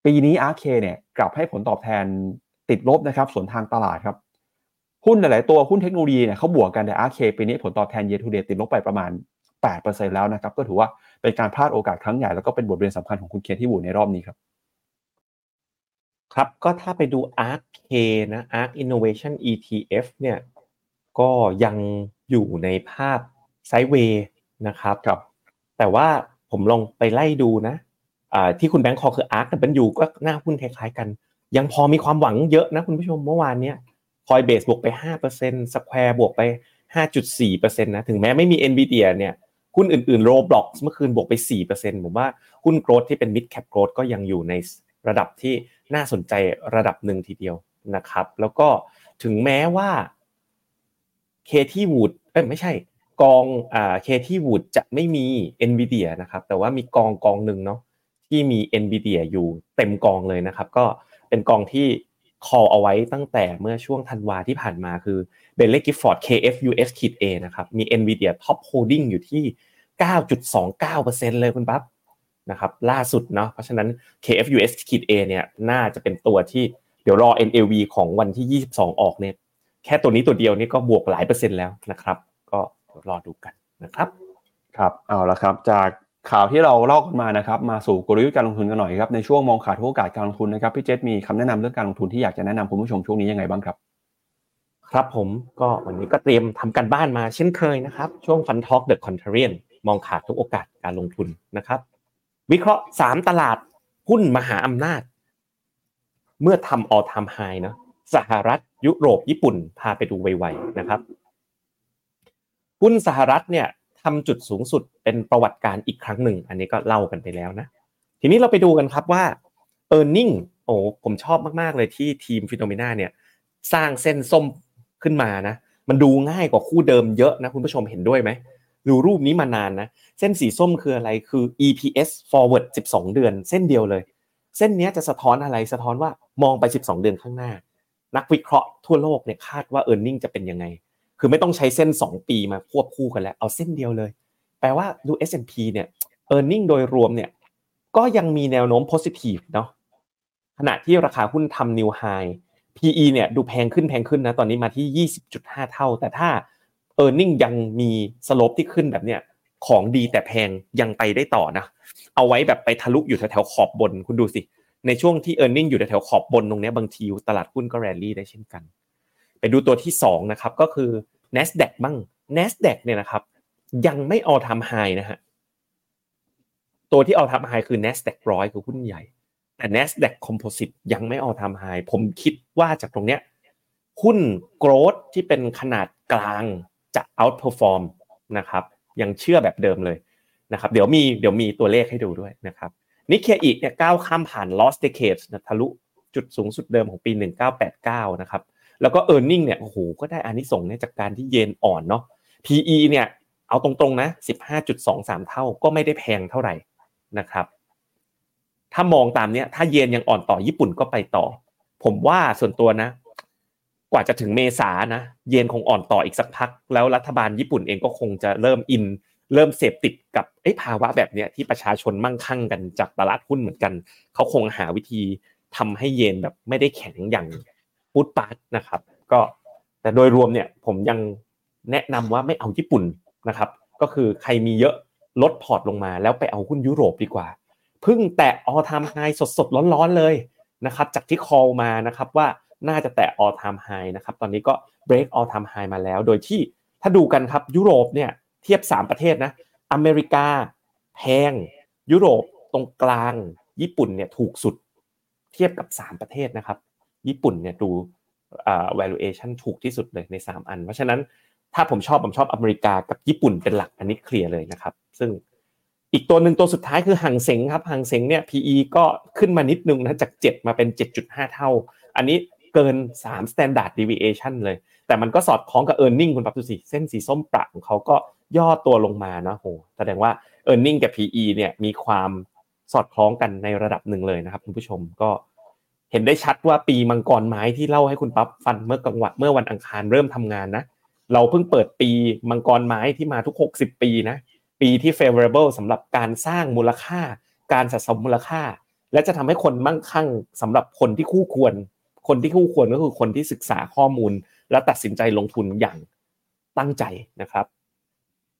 ปีนี้ RK เนี่ยกลับให้ผลตอบแทนติดลบนะครับส่วนทางตลาดครับ หุ้นหลาย ๆ ตัวหุ้นเทคโนโลยีเนี่ยเขาบวกกันแต่ RK ปีนี้ผลตอบแทน year to date ติดลบไปประมาณ 8%แล้วนะครับ ก็ถือว่าเป็นการพลาดโอกาสครั้งใหญ่แล้วก็เป็นบทเรียนสำคัญของคุณเคนที่บูในรอบนี้ครับครับก็ถ้าไปดู ARK K นะ ARK Innovation ETF เนี่ยก็ยัง อยู่ในภาพไซด์เวย์นะครับครับ แต่ว่าผมลองไปไล่ดูนะอ่าที่คุณแบงค์คอคือ ARK เป็นอยู่ก็หน้าหุ้นคล้ายๆกัน ยังพอมีความหวังเยอะนะคุณผู้ชมเมื่อวานเนี้ยคอยเบสบวกไป5% Square บวกไป 5.4%นะถึงแม้ไม่มี NVIDIA เนี่ยหุ้นอื่นๆ Roblox เมื่อคืนบวกไป 4%ผมว่าหุ้นโกรดที่เป็น mid cap growth ก็ยังอยู่ในระดับที่น่าสนใจระดับหนึ่งทีเดียวนะครับ แล้วก็ถึงแม้ว่า เคที่วูดเอ้ไม่ใช่ กองอ่าเคที่วูดจะไม่มี NVIDIA นะครับ แต่ว่ามีกองกองหนึ่งเนาะที่มี NVIDIA อยู่เต็มกองเลยนะครับ ก็เป็นกองที่ call เอาไว้ตั้งแต่เมื่อช่วงธันวาที่ผ่านมาคือ b e l l y Gifford KFUS A นะครับมี NVIDIA Top Holding อยู่ที่ 9.29%เลยคุณปั๊บนะครับล่าสุดเนาะเพราะฉะนั้น KFUS A เนี่ยน่าจะเป็นตัวที่เดี๋ยวรอ NAV ของวันที่ 22 ออกเนี่ย แค่ตัวนี้ตัวเดียวนี่ก็บวกหลายเปอร์เซ็นต์แล้วนะครับ ก็รอดูกันนะครับครับเอาละครับ จากข่าวที่เราเล่ากันมานะครับ มาสู่กลยุทธ์การลงทุนกันหน่อยครับในช่วงมองขาดทุกโอกาสการลงทุนนะครับพี่เจษมีคำแนะนำเรื่องการลงทุนที่อยากจะแนะนำคุณผู้ชมช่วงนี้ยังไงบ้างครับ ครับผมก็วันนี้ก็เตรียมทำการบ้านมาเช่นเคยนะครับ ช่วงฟันท a l k The Contrarian มองขาดทุกโอกาสการลงทุนนะครับ วิเคราะห์ 3 ตลาดหุ้นมหาอำนาจ เมื่อทำ all time high เนาะ สหรัฐ ยุโรป ญี่ปุ่น พาไปดูไวๆนะครับ หุ้นสหรัฐเนี่ยทำจุดสูงสุดเป็นประวัติการอีกครั้งหนึ่ง อันนี้ก็เล่ากันไปแล้วนะ ทีนี้เราไปดูกันครับว่า e a r n i n g โอ้ผมชอบมากๆเลยที่ทีมฟิโนเมนาเนี่ยสร้างเส้นส้มขึ้นมานะ มันดูง่ายกว่าคู่เดิมเยอะนะคุณผู้ชมเห็นด้วยไหมดูรูปนี้มานานนะ เส้นสีส้มคืออะไรคือ EPS forward 12 เดือน เส้นเดียวเลย เส้นนี้จะสะท้อนอะไรสะท้อนว่ามองไป 12 เดือนข้างหน้า นักวิเคราะห์ทั่วโลกเนี่ยคาดว่า e a r n i n g จะเป็นยังไง คือไม่ต้องใช้เส้น 2 ปีมาควบคู่กันแล้ว เอาเส้นเดียวเลย แปลว่าดู S&P เนี่ย e a r n i n g โดยรวมเนี่ยก็ยังมีแนวโน้ม positive เนาะขณะที่ราคาหุ้นทำ new high PE เนี่ยดูแพงขึ้นแพงขึ้นนะตอนนี้มาที่ 20.5 เท่า แต่ถ้า e a r n i n g ยังมีสโลปที่ขึ้นแบบเนี้ยของดีแต่แพงยังไปได้ต่อนะ เอาไว้แบบไปทะลุอยู่แถวๆขอบบนคุณดูสิ ในช่วงที่ e a r n i n g อยู่แถวขอบบนตรงนี้บางทีตลาดหุ้นก็แรลลี่ได้เช่นกัน ไปดูตัวที่2นะครับก็คือ NASDAQ บ้าง NASDAQ เนี่ยนะครับยังไม่ all time high นะฮะตัวที่ all time high คือ NASDAQ ร้อยคือหุ้นใหญ่ แต่ NASDAQ Composite ยังไม่ all time high ผมคิดว่าจากตรงเนี้ยหุ้น growth ที่เป็นขนาดกลางจะ outperform นะครับยังเชื่อแบบเดิมเลยนะครับ เดี๋ยวมีเดี๋ยวมีตัวเลขให้ดูด้วยนะครับ นิเคอีเนี่ยก้าวข้ามผ่าน lost decades นะทะลุจุดสูงสุดเดิมของปี 1989 นะครับ แล้วก็ e a r n i n g เนี่ยโอ้โหก็ได้อานิสงส์เนี่ยจากการที่เยนอ่อนเนาะ PE เนี่ยเอาตรงๆนะ 15.23 เท่าก็ไม่ได้แพงเท่าไหร่นะครับ ถ้ามองตามเนี้ยถ้าเยนยังอ่อนต่อญี่ปุ่นก็ไปต่อ ผมว่าส่วนตัวนะ กว่าจะถึงเมษานะ เยนคงอ่อนต่ออีกสักพัก แล้วรัฐบาลญี่ปุ่นเองก็คงจะเริ่มอิน เริ่มเสพติดกับไอ้ภาวะแบบเนี้ยที่ประชาชนมั่งคั่งกันจากตลาดหุ้นเหมือนกัน เขาคงหาวิธีทำให้เยนแบบไม่ได้แข็งอย่างปุดปาดนะครับ ก็แต่โดยรวมเนี่ยผมยังแนะนำว่าไม่เอาญี่ปุ่นนะครับ ก็คือใครมีเยอะลดพอร์ตลงมา แล้วไปเอาหุ้นยุโรปดีกว่าพิ่งแตะออทามไฮสดๆร้อนๆเลยนะครับจากที่ call มานะครับว่าน่าจะแตะ all time high นะครับตอนนี้ก็ break all time high มาแล้ว โดยที่ถ้าดูกันครับยุโรปเนี่ย เทียบ 3 ประเทศนะ อเมริกาแพง ยุโรปตรงกลาง ญี่ปุ่นเนี่ยถูกสุด เทียบกับ 3 ประเทศนะครับ ญี่ปุ่นเนี่ยดูอ่า valuation ถูกที่สุดเลยใน 3 อัน เพราะฉะนั้นถ้าผมชอบผมชอบอเมริกากับญี่ปุ่นเป็นหลักอันนี้เคลียร์เลยนะครับ ซึ่งอีกตัวหนึ่งตัวสุดท้ายคือหังเสงครับหังเสงเนี่ย PE ก็ขึ้นมานิดนึงนะจาก 7 มาเป็น 7.5 เท่า อันนี้เกิน 3 standard deviation เลย แต่มันก็สอดคล้องกับ e a r n i n g คุณปับดูสิเส้นสีส้มประของเขาก็ ย่อตัวลงมานะโหแสดงว่า e a r n i n g กับ PE เนี่ยมีความสอดคล้องกันในระดับหนึ่งเลยนะครับคุณผู้ชมก็เห็นได้ชัดว่าปีมังกรไม้ที่เล่าให้คุณปั๊บฟันเมื่อกลางวันเมื่อวันอังคารเริ่มทำงานนะ เราเพิ่งเปิดปีมังกรไม้ที่มาทุก 60 ปีนะ ปีที่ favorable สำหรับการสร้างมูลค่า การสะสมมูลค่า และจะทำให้คนมั่งคั่งสำหรับคนที่คู่ควร คนที่คู่ควรก็คือคนที่ศึกษาข้อมูล และตัดสินใจลงทุนอย่างตั้งใจนะครับ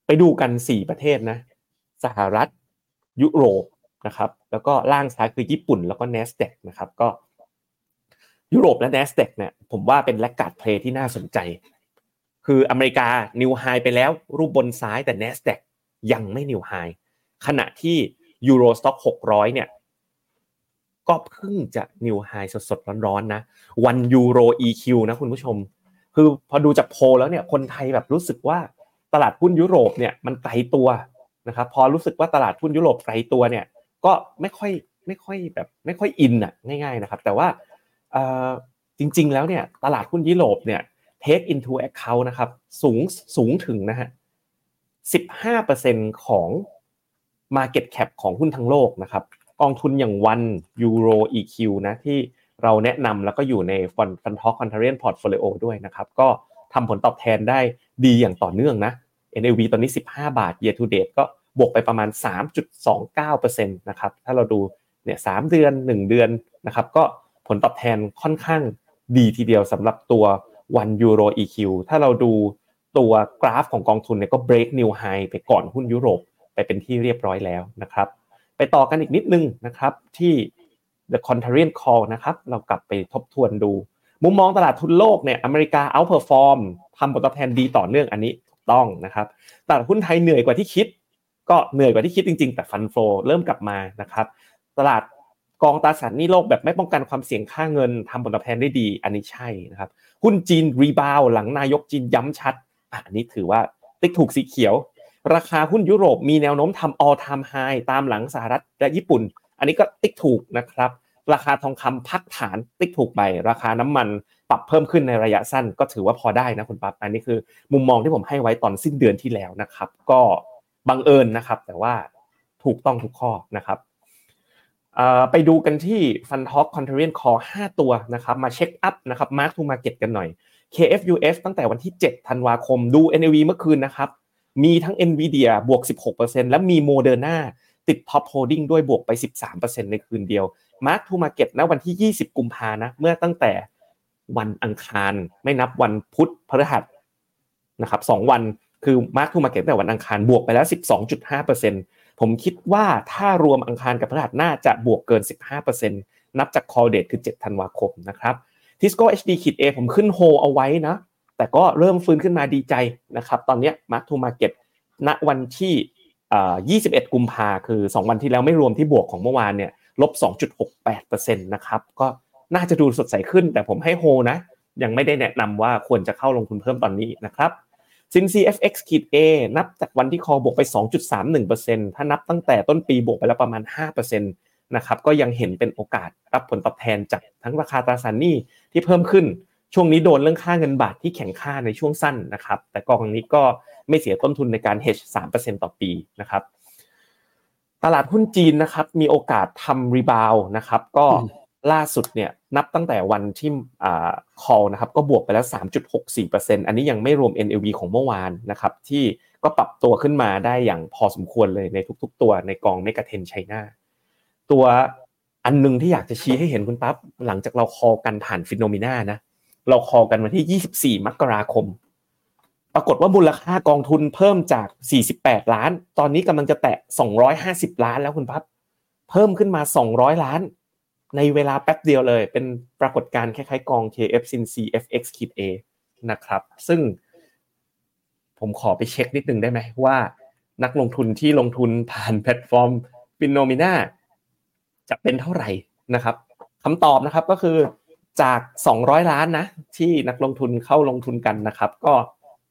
ไปดูกัน 4 ประเทศนะสหรัฐยุโรปนะครับแล้วก็ล่างซ้ายคือญี่ปุ่นแล้วก็ NASDAQ นะครับก็ยุโรปและ NASDAQ เนี่ยผมว่าเป็น laggard play ที่น่าสนใจ คืออเมริกา new high ไปแล้วรูปบนซ้ายแต่ NASDAQ ยังไม่ new high ขณะที่ Euro Stoxx 600 เนี่ยก็เพิ่งจะ new high สดๆร้อนๆนะวันยูโร EQ นะคุณผู้ชม คือพอดูจากโพลแล้วเนี่ยคนไทยแบบรู้สึกว่า ตลาดหุ้นยุโรปเนี่ยมันไกลตัวนะครับพอรู้สึกว่าตลาดหุ้นยุโรปไกลตัวเนี่ยก็ไม่ค่อยไม่ค่อยแบบไม่ค่อยอินอะง่าย ๆนะครับ แต่ว่าจริง ๆ แล้วเนี่ยตลาดหุ้นยุโรปเนี่ย take into account นะครับสูงสูงถึงนะฮะ15%ของ Market Cap ของหุ้นทั้งโลกนะครับกองทุนอย่างวัน Euro EQ นะที่เราแนะนำแล้วก็อยู่ในฟัน FundTalk contrarian portfolio ด้วยนะครับ ก็ ทำผลตอบแทนได้ดีอย่างต่อเนื่องนะ NAV ตอนนี้ 15 บาท year to date ก็บวกไปประมาณ 3.29%นะครับถ้าเราดูเนี่ย3เดือน 1 เดือนนะครับก็ผลตอบแทนค่อนข้างดีทีเดียวสำหรับตัว ONE Euro EQ ถ้าเราดูตัวกราฟของกองทุนเนี่ยก็ break new high ไปก่อนหุ้นยุโรปไปเป็นที่เรียบร้อยแล้วนะครับ ไปต่อกันอีกนิดนึงนะครับที่ the contrarian call นะครับเรากลับไปทบทวนดู มุมมองตลาดทุนโลกเนี่ยอเมริกา outperform ทำผลตอบแทนดีต่อเนื่องอันนี้ถูกต้องนะครับตลาดหุ้นไทยเหนื่อยกว่าที่คิด ก็เหนื่อยกว่าที่คิดจริง ๆ แต่ fund flow เริ่มกลับมานะครับตลาดกองตราสารหนี้โลกแบบไม่ป้องกันความเสี่ยงค่าเงินทำผลตอบแทนได้ดี อันนี้ใช่นะครับหุ้นจีน rebound หลังนายกจีนย้ำชัดอันนี้ถือว่าติ๊กถูกสีเขียว ราคาหุ้นยุโรปมีแนวโน้มทำ all time high ตามหลังสหรัฐและญี่ปุ่น อันนี้ก็ติ๊กถูกนะครับ ราคาทองคำพักฐานติ๊กถูกไป ราคาน้ำมันปรับเพิ่มขึ้นในระยะสั้นก็ถือว่าพอได้นะคุณปั๊บอันนี้คือมุมมองที่ผมให้ไว้ตอนสิ้นเดือนที่แล้วนะครับ ก็บังเอิญนะครับ แต่ว่าถูกต้องทุกข้อนะครับไปดูกันที่ Fun Talk Contrarian Call 5 ตัวนะครับมาเช็คอัพนะครับ Mark to Market กันหน่อย KFUF ตั้งแต่วันที่ 7 ธันวาคมดู NAV เมื่อคืนนะครับ มีทั้ง NVIDIA บวก 16%และมี Moderna ติด Top Holding ด้วยบวกไป 13%ในคืนเดียว Mark to Market ณวันที่ 20 กุมภานะเมื่อตั้งแต่วันอังคารไม่นับวันพุธพฤหัสนะครับ2วันคือ Mark to Market แต่วันอังคารบวกไปแล้ว 12.5%ผมคิดว่าถ้ารวมอังคารกับพฤหัสน่าจะบวกเกิน 15%นับจาก call date คือ 7 ธันวาคมนะครับทิสโก้ HD ขีด A ผมขึ้นโฮเอาไว้นะ แต่ก็เริ่มฟื้นขึ้นมาดีใจนะครับ ตอนนี้ Mark to Market ณวันที่ 21 กุมภาคือ 2 วันที่แล้วไม่รวมที่บวกของเมื่อวานเนี่ย ลบ 2.68%นะครับก็น่าจะดูสดใสขึ้น แต่ผมให้โฮนะยังไม่ได้แนะนำว่าควรจะเข้าลงทุนเพิ่มตอนนี้นะครับซิน CFX ขีด A นับจากวันที่คอบวกไป 2.31%ถ้านับตั้งแต่ต้นปีบวกไปแล้วประมาณ 5%นะครับก็ยังเห็นเป็นโอกาสรับผลตอบแทนจากทั้งราคาตราสารหนี้ที่เพิ่มขึ้นช่วงนี้โดนเรื่องค่าเงินบาทที่แข็งค่าในช่วงสั้นนะครับแต่กองนี้ก็ไม่เสียต้นทุนในการ hedge 3%ต่อปีนะครับ ตลาดหุ้นจีนนะครับมีโอกาสทำรีบาวนะครับก็ล่าสุดเนี่ยนับตั้งแต่วันที่อ่า call นะครับก็บวกไปแล้ว 3.64%อันนี้ยังไม่รวม NLV ของเมื่อวานนะครับที่ก็ปรับตัวขึ้นมาได้อย่างพอสมควรเลยในทุกๆ ตัวในกองเมกะเทนไชน่าตัวอันหนึงที่อยากจะชี้ให้เห็นคุณปั๊บหลังจากเราคอกันผ่านฟิโนมิน่านะเราคอกันวันที่ 24 มกราคม ปรากฏว่ามูลค่ากองทุนเพิ่มจาก 48 ล้าน ตอนนี้กำลังจะแตะ 250 ล้านแล้วคุณพับเพิ่มขึ้นมา 200 ล้าน ในเวลาแป๊บเดียวเลย เป็นปรากฏการณ์คล้ายๆกอง KFXCFXK A นะครับ ซึ่งผมขอไปเช็คนิดนึงได้ไหมว่านักลงทุนที่ลงทุนผ่านแพลตฟอร์ม f i n o m i n a จะเป็นเท่าไหร่นะครับคำตอบนะครับก็คือจาก 200 ล้านนะที่นักลงทุนเข้าลงทุนกันนะครับ ก็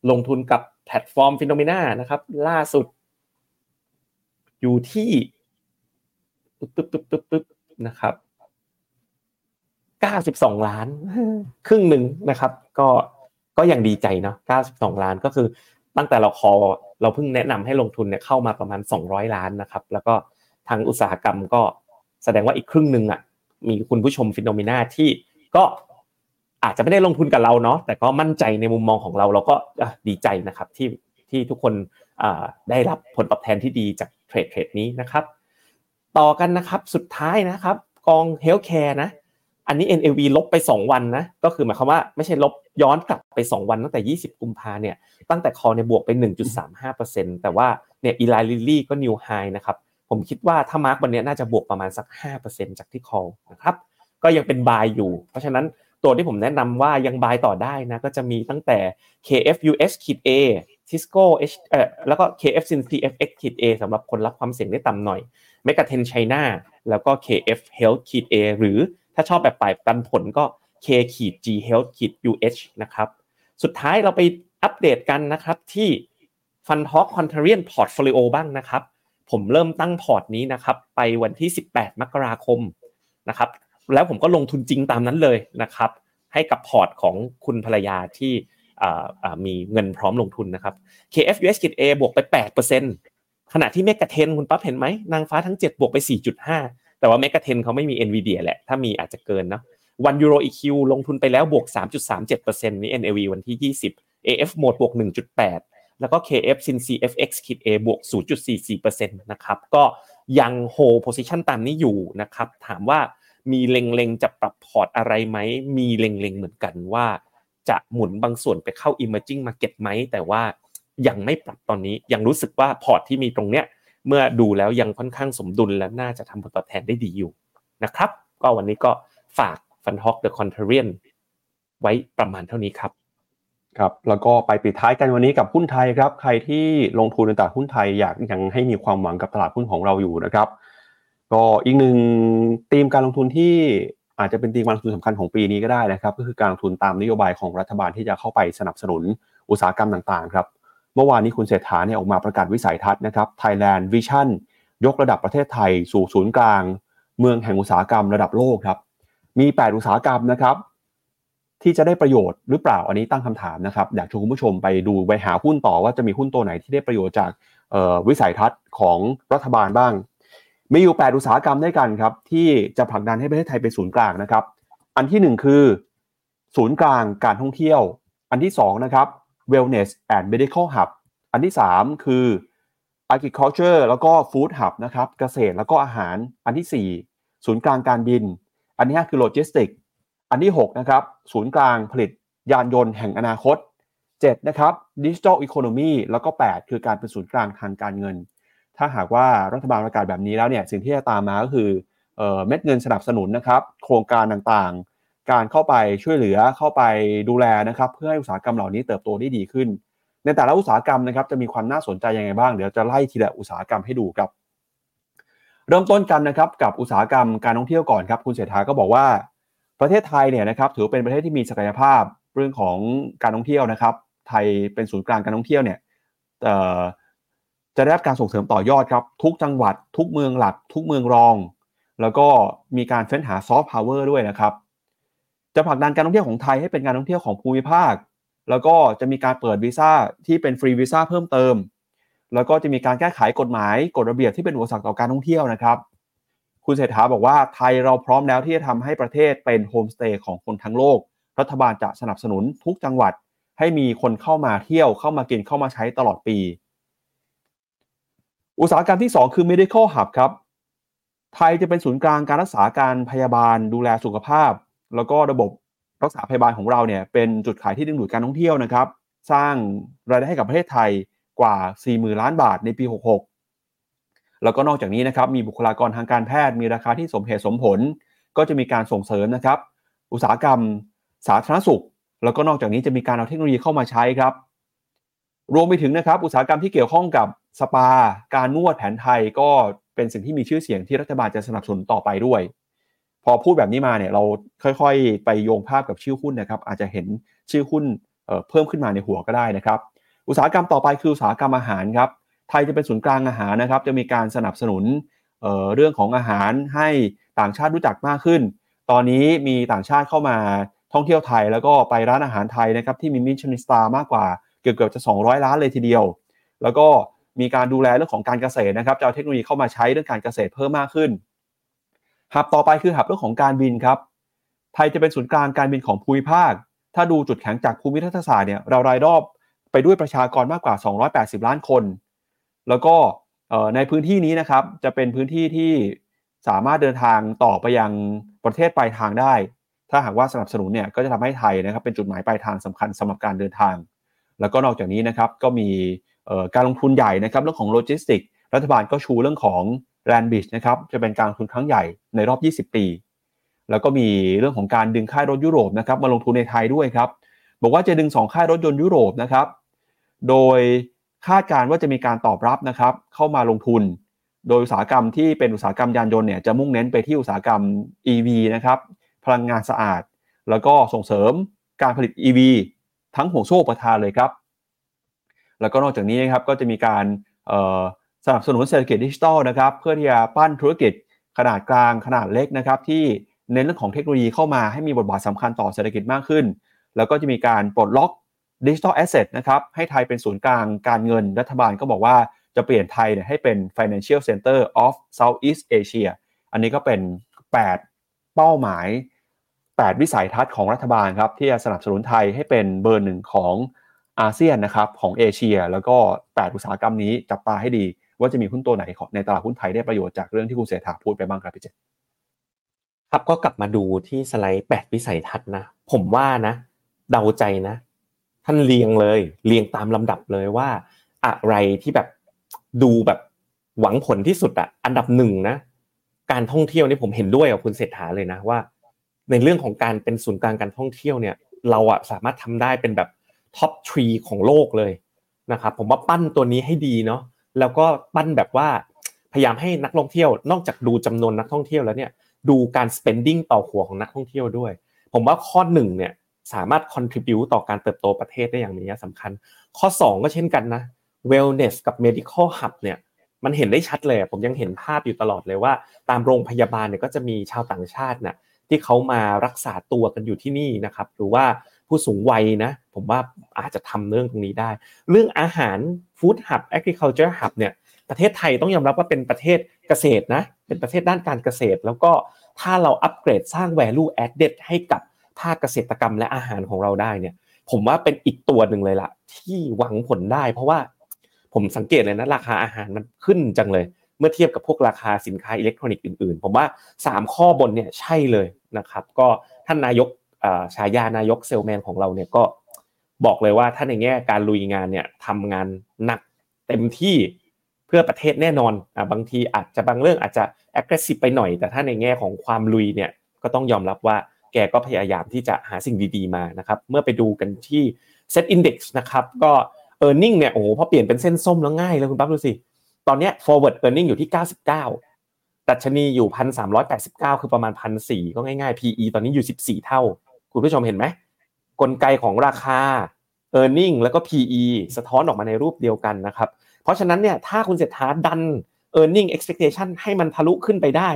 ลงทุนกับแพลตฟอร์ม FINNOMENA นะครับ ล่าสุด อยู่ที่ปึ๊บปึ๊บปึ๊บปึ๊บปึ๊บนะครับ92ล้าน ครึ่งหนึ่งนะครับ ก็ก็ยังดีใจเนาะ92ล้านก็คือตั้งแต่เราคอเราเพิ่งแนะนำให้ลงทุนเนี่ยเข้ามาประมาณ 200 ล้านนะครับ แล้วก็ทางอุตสาหกรรมก็แสดงว่าอีกครึ่งหนึ่งอะมีคุณผู้ชมฟิโนเมนาที่ก็ อาจจะไม่ได้ลงทุนกับเราเนาะแต่ก็มั่นใจในมุมมองของเราเราก็ดีใจนะครับที่ที่ทุกคนได้รับผลตอบแทนที่ดีจากเทรดเทรดนี้นะครับ ต่อกันนะครับสุดท้ายนะครับกอง healthcare นะอันนี้ NAV ลบไป 2 วันนะก็คือหมายความว่าไม่ใช่ลบย้อนกลับไป 2 วันตั้งแต่ 20 กุมภาเนี่ยตั้งแต่ call เนี่ยบวกไป 1.35%แต่ว่าเนี่ย Eli Lilly ก็ new high นะครับผมคิดว่าถ้า mark วันนี้น่าจะบวกประมาณสัก 5%จากที่ call นะครับก็ยังเป็น buy อยู่ เพราะฉะนั้น ตัวที่ผมแนะนำว่ายัง buy ต่อได้นะก็จะมีตั้งแต่ KFUS ขีด A Cisco H เอ่อแล้วก็ KF Sin CFX ขีด A สำหรับคนรับความเสี่ยงได้ต่ำหน่อย m e g a t e n China แล้วก็ KF Health ขีด A หรือถ้าชอบแบบป่ายปันผลก็ K ขีด G Health ขีด UH นะครับ สุดท้ายเราไปอัปเดตกันนะครับที่ Fund Talk Contrarian Portfolio บ้างนะครับ ผมเริ่มตั้งพอร์ตนี้นะครับ ไปวันที่ 18 มกราคมนะครับ แล้วผมก็ลงทุนจริงตามนั้นเลยนะครับ ให้กับพอร์ตของคุณภรรยาที่มีเงินพร้อมลงทุนนะครับ KF US A บวกไป 8%ขณะที่ Mega Ten คุณปั๊บเห็นไหมนางฟ้าทั้ง 7 บวกไป 4.5 แต่ว่า Mega Ten เขาไม่มี NVIDIA แหละ ถ้ามีอาจจะเกินนะวันยูโร EQ ลงทุนไปแล้วบวก 3.37%นี่ NAV วันที่ 20 AF Mode บวก 1.8 แล้วก็ KF Sin CFX คิด A บวก 0.44%นะครับ ก็ยังโฮโพซิชันตามนี้อยู่นะครับ ถามว่า มีเล็งๆจะปรับพอร์ตอะไรไหม มีเล็งๆเหมือนกันว่า จะหมุนบางส่วนไปเข้า emerging market ไหม แต่ว่ายังไม่ปรับตอนนี้ ยังรู้สึกว่าพอร์ตที่มีตรงเนี้ย เมื่อดูแล้วยังค่อนข้างสมดุลและน่าจะทำผลตอบแทนได้ดีอยู่นะครับ ก็วันนี้ก็ฝาก Fund Talk The Contrarian ไว้ประมาณเท่านี้ครับครับแล้วก็ไปปิดท้ายกันวันนี้กับหุ้นไทยครับ ใครที่ลงทุนในตลาดหุ้นไทยอยากยังให้มีความหวังกับตลาดหุ้นของเราอยู่นะครับ ก็อีกหนึ่งธีมการลงทุนที่อาจจะเป็นธีมการลงทุนสำคัญของปีนี้ก็ได้นะครับ ก็คือการลงทุนตามนโยบายของรัฐบาลที่จะเข้าไปสนับสนุนอุตสาหกรรมต่างๆครับเมื่อวานนี้คุณเศรษฐาเนี่ยออกมาประกาศวิสัยทัศน์นะครับ Thailand Vision ยกระดับประเทศไทยสู่ศูนย์กลาง เมืองแห่งอุตสาหกรรมระดับโลกครับ มี 8 อุตสาหกรรมนะครับ ที่จะได้ประโยชน์หรือเปล่าอันนี้ตั้งคำถามนะครับ อยากชวนคุณผู้ชมไปดูไปหาหุ้นต่อว่าจะมีหุ้นตัวไหนที่ได้ประโยชน์จากวิสัยทัศน์ของรัฐบาลบ้าง มีอยู่ 8 อุตสาหกรรมด้วยกันครับ ที่จะผลักดันให้ประเทศไทยเป็นศูนย์กลางนะครับ อันที่ 1 คือ ศูนย์กลางการท่องเที่ยว อันที่ 2 นะครับ wellness and medical hub อันที่ 3 คือ agriculture แล้วก็ food hub นะครับเกษตรแล้วก็อาหาร อันที่ 4 ศูนย์กลางการบิน อันที่ 5 คือ logistics อันที่ 6 นะครับ ศูนย์กลางผลิตยานยนต์แห่งอนาคต 7 นะครับดิจิทัลอีโคโนมีแล้วก็ 8 คือการเป็นศูนย์กลางทางการเงิน ถ้าหากว่ารัฐบาลประกาศแบบนี้แล้วเนี่ยสิ่งที่จะตามมาก็คือเม็ดเงินสนับสนุนนะครับ โครงการต่างๆ การเข้าไปช่วยเหลือเข้าไปดูแลนะครับ เพื่อให้อุตสาหกรรมเหล่านี้เติบโตได้ดีขึ้น ในแต่ละอุตสาหกรรมนะครับจะมีความน่าสนใจยังไงบ้างเดี๋ยวจะไล่ทีละอุตสาหกรรมให้ดูครับ เริ่มต้นกันนะครับกับอุตสาหกรรมการท่องเที่ยวก่อนครับ คุณเศรษฐาก็บอกว่า ประเทศไทยเนี่ยนะครับถือเป็นประเทศที่มีศักยภาพเรื่องของการท่องเที่ยวนะครับ ไทยเป็นศูนย์กลางการท่องเที่ยวเนี่ยเอ่อ จะได้รับการส่งเสริมต่อยอดครับ ทุกจังหวัด ทุกเมืองหลัก ทุกเมืองรอง แล้วก็มีการเฟ้นหาซอฟต์พาวเวอร์ด้วยนะครับ จะผลักดันการท่องเที่ยวของไทยให้เป็นการท่องเที่ยวของภูมิภาค แล้วก็จะมีการเปิดวีซ่าที่เป็นฟรีวีซ่าเพิ่มเติม แล้วก็จะมีการแก้ไขกฎหมายกฎระเบียบที่เป็นอุปสรรคต่อการท่องเที่ยวนะครับคุณเศรษฐาบอกว่าไทยเราพร้อมแล้วที่จะทำให้ประเทศเป็นโฮมสเตย์ของคนทั้งโลก รัฐบาลจะสนับสนุนทุกจังหวัดให้มีคนเข้ามาเที่ยวเข้ามากินเข้ามาใช้ตลอดปี อุตสาหกรรมที่ 2 คือ medical hub ครับ ไทยจะเป็นศูนย์กลางการรักษาการพยาบาลดูแลสุขภาพ แล้วก็ระบบรักษาพยาบาลของเราเนี่ยเป็นจุดขายที่ดึงดูดการท่องเที่ยวนะครับ สร้างรายได้ให้กับประเทศไทยกว่า 40,000 ล้านบาทในปี 66 แล้วก็นอกจากนี้นะครับมีบุคลากรทางการแพทย์มีราคาที่สมเหตุสมผล ก็จะมีการส่งเสริมนะครับ อุตสาหกรรม สาธารณสุข แล้วก็นอกจากนี้จะมีการเอาเทคโนโลยีเข้ามาใช้ครับ รวมไปถึงนะครับอุตสาหกรรมที่เกี่ยวข้องกับ สปา การนวดแผนไทยก็เป็นสิ่งที่มีชื่อเสียงที่รัฐบาลจะสนับสนุนต่อไปด้วย พอพูดแบบนี้มาเนี่ยเราค่อยๆ ไปโยงภาพกับชื่อหุ้นนะครับ อาจจะเห็นชื่อหุ้นเเพิ่มขึ้นมาในหัวก็ได้นะครับ อุตสาหกรรมต่อไปคืออุตสาหกรรมอาหารครับไทยจะเป็นศูนย์กลางอาหารนะครับ จะมีการสนับสนุนเเรื่องของอาหารให้ต่างชาติรู้จักมากขึ้น ตอนนี้มีต่างชาติเข้ามาท่องเที่ยวไทยแล้วก็ไปร้านอาหารไทยนะครับที่มีมิชลินสตาร์มากกว่าเกือบๆจะ 200 ล้านเลยทีเดียว แล้วก็ มีการดูแลเรื่องของการเกษตรนะครับจะเอาเทคโนโลยีเข้ามาใช้เรื่องการเกษตรเพิ่มมากขึ้นหับต่อไปคือหับเรื่องของการบินครับ ไทยจะเป็นศูนย์กลางการบินของภูมิภาค ถ้าดูจุดแข็งจากภูมิทัศศาสตร์เนี่ยเรารายรอบไปด้วยประชากรมากกว่า 280 ล้านคน แล้วก็ในพื้นที่นี้นะครับจะเป็นพื้นที่ที่สามารถเดินทางต่อไปยังประเทศปลายทางได้ ถ้าหากว่าสนับสนุนเนี่ยก็จะทำให้ไทยนะครับเป็นจุดหมายปลายทางสำคัญสำหรับการเดินทาง แล้วก็นอกจากนี้นะครับก็มี การลงทุนใหญ่นะครับเรื่องของโลจิสติกรัฐบาลก็ชูเรื่องของแลนบิชนะครับจะเป็นการลงทุนครั้งใหญ่ในรอบ 20 ปี แล้วก็มีเรื่องของการดึงค่ายรถยุโรปนะครับมาลงทุนในไทยด้วยครับบอกว่าจะดึง 2 ค่ายรถยนต์ยุโรปนะครับโดยคาดการว่าจะมีการตอบรับนะครับเข้ามาลงทุน โดยอุตสาหกรรมที่เป็นอุตสาหกรรมยานยนต์เนี่ยจะมุ่งเน้นไปที่อุตสาหกรรม EV นะครับพลังงานสะอาด แล้วก็ส่งเสริมการผลิต EV ทั้งห่วงโซ่ประทานเลยครับ แล้วก็นอกจากนี้นะครับก็จะมีการสนับสนุนเศรษฐกิจดิจิทัลนะครับเพื่อที่จะปั้นธุรกิจขนาดกลางขนาดเล็กนะครับที่เน้นเรื่องของเทคโนโลยีเข้ามาให้มีบทบาทสำคัญต่อเศรษฐกิจมากขึ้น แล้วก็จะมีการปลดล็อกดิจิทัลแอสเซทนะครับให้ไทยเป็นศูนย์กลางการเงินรัฐบาลก็บอกว่าจะเปลี่ยนไทยเนี่ยให้เป็น financial center of Southeast Asia อันนี้ก็เป็น 8 เป้าหมาย 8 วิสัยทัศน์ของรัฐบาลครับที่จะสนับสนุนไทยให้เป็นเบอร์หนึ่งของ อาเซียนนะครับของเอเชีย แล้วก็8อุตสาหกรรมนี้จับตาให้ดี ว่าจะมีหุ้นตัวไหนในตลาดหุ้นไทยได้ประโยชน์จากเรื่องที่คุณเสถาพูดไปบ้างครับพี่เจษครับก็กลับมาดูที่สไลด์ 8 วิสัยทัศน์นะผมว่านะ เดาใจนะ ท่านเรียงเลย เรียงตามลำดับเลยว่า อะไรที่แบบดูแบบหวังผลที่สุดอะอันดับหนึ่งนะการท่องเที่ยวนี่ผมเห็นด้วยกับคุณเศรษฐาเลยนะว่า ในเรื่องของการเป็นศูนย์กลางการท่องเที่ยวเนี่ย เราอะสามารถทำได้เป็นแบบ ท็อปทรีของโลกเลยนะครับผมว่าปั้นตัวนี้ให้ดีเนาะแล้วก็ปั้นแบบว่าพยายามให้นักท่องเที่ยวนอกจากดูจำนวนนักท่องเที่ยวแล้วเนี่ยดูการ spending ต่อหัวของนักท่องเที่ยวด้วย ผมว่าข้อหนึ่งเนี่ยสามารถ contribute ต่อการเติบโตประเทศได้อย่างมีนัยสำคัญ ข้อ 2 ก็เช่นกันนะ wellness กับ medical hub เนี่ยมันเห็นได้ชัดเลยผมยังเห็นภาพอยู่ตลอดเลยว่า ตามโรงพยาบาลเนี่ยก็จะมีชาวต่างชาตินะ่ะที่เขามารักษาตัวกันอยู่ที่นี่นะครับหรือว่า ผู้สูงวัยนะ ผมว่าอาจจะทำเรื่องตรงนี้ได้ เรื่องอาหารฟู้ดฮับแอ agriculture hub เนี่ยประเทศไทยต้องยอมรับว่าเป็นประเทศเกษตรนะ เป็นประเทศด้านการเกษตร แล้วก็ถ้าเราอัปเกรดสร้าง value added ให้กับภาคเกษตรกรรมและอาหารของเราได้เนี่ย ผมว่าเป็นอีกตัวหนึ่งเลยล่ะ ที่หวังผลได้ เพราะว่าผมสังเกตเลยนะราคาอาหารมันขึ้นจังเลย เมื่อเทียบกับพวกราคาสินค้าอิเล็กทรอนิกส์อื่นๆ ผมว่า 3 ข้อบนเนี่ยใช่เลยนะครับ ก็ท่านนายก ฉายานายกเซลแมนของเราเนี่ยก็บอกเลยว่าถ้าในแง่การลุยงานเนี่ยทำงานหนักเต็มที่เพื่อประเทศแน่นอนอ่าบางทีอาจจะบางเรื่องอาจจะ aggressive ไปหน่อย แต่ถ้าในแง่ของความลุยเนี่ยก็ต้องยอมรับว่าแกก็พยายามที่จะหาสิ่งดีๆมานะครับ เมื่อไปดูกันที่ Set Index นะครับก็ e a r n i n g เนี่ยโอ้โหพอเปลี่ยนเป็นเส้นส้มแล้วง่ายเลยคุณปั๊บดูสิ ตอนนี้ forward earning อยู่ที่ 99 ดัชนีอยู่ 1,389 คือประมาณ 1,400 ก็ง่ายๆ PE ตอนนี้อยู่ 14 เท่า คุณผู้ชมเห็นไหมกลไกของราคา e a r n i n g แล้วก็ PE สะท้อนออกมาในรูปเดียวกันนะครับ เพราะฉะนั้นเนี่ยถ้าคุณเศรษฐาดัน e a r n i n g expectation ให้มันทะลุขึ้นไปได้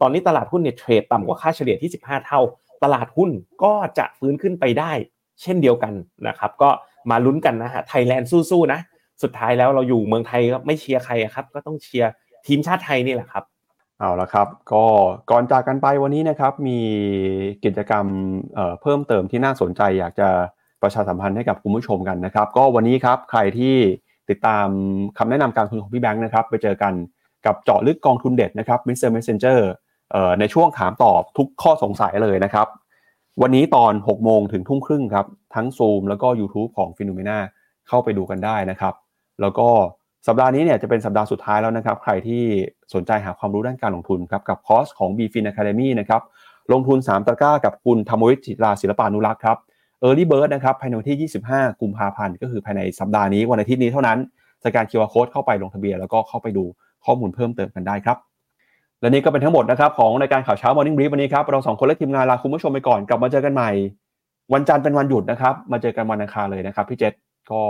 ตอนนี้ตลาดหุ้นเนี่ยเทรดต่ำกว่าค่าเฉลี่ยที่ 15 เท่า ตลาดหุ้นก็จะฟื้นขึ้นไปได้ เช่นเดียวกันนะครับ ก็มาลุ้นกันนะฮะไทยแลนด์สู้ๆนะ สุดท้ายแล้วเราอยู่เมืองไทยก็ไม่เชียร์ใครครับ ก็ต้องเชียร์ทีมชาติไทยนี่แหละครับ เอาละครับก็ก่อนจากกันไปวันนี้นะครับมีกิจกรรมเเพิ่มเติมที่น่าสนใจ อยากจะประชาสัมพันธ์ให้กับคุณผู้ชมกันนะครับ ก็วันนี้ครับใครที่ติดตามคำแนะนำการลงทุนของพี่แบงค์นะครับ ไปเจอกันกับเจาะลึกกองทุนเด็ดนะครับ Mr. Messenger เซนเจอ่อในช่วงถามตอบทุกข้อสงสัยเลยนะครับ วันนี้ตอน 6 โมงถึงทุ่มครึ่งครับ ทั้ง Zoom แล้วก็ YouTube ของ p h e n o m e n a เข้าไปดูกันได้นะครับ แล้วก็ สัปดาห์นี้เนี่ยจะเป็นสัปดาห์สุดท้ายแล้วนะครับ ใครที่สนใจหาความรู้ด้านการลงทุนครับกับคอร์สของ b f i n Academy นะครับลงทุน 3 ตะกร้ากับคุณธรรมวิทย์จิตราศิลปานุรักษ์ครับ Early Bird นะครับภายในวันที่ 25 กุมภาพันธ์ก็คือภายในสัปดาห์นี้วันอาทิตย์นี้เท่านั้นสแกน QR Code เข้าไปลงทะเบียนแล้วก็เข้าไปดูข้อมูลเพิ่มเติมกันได้ครับ และนี่ก็เป็นทั้งหมดนะครับของรายการข่าวเช้า Morning Brief วันนี้ครับเราสองคนและทีมงานลาคุณผู้ชมไปก่อนกลับมาเจอกันใหม่ วันจันทร์เป็นวันหยุดนะครับมาเจอกันวันอังคารเลยนะครับพี่เจษก็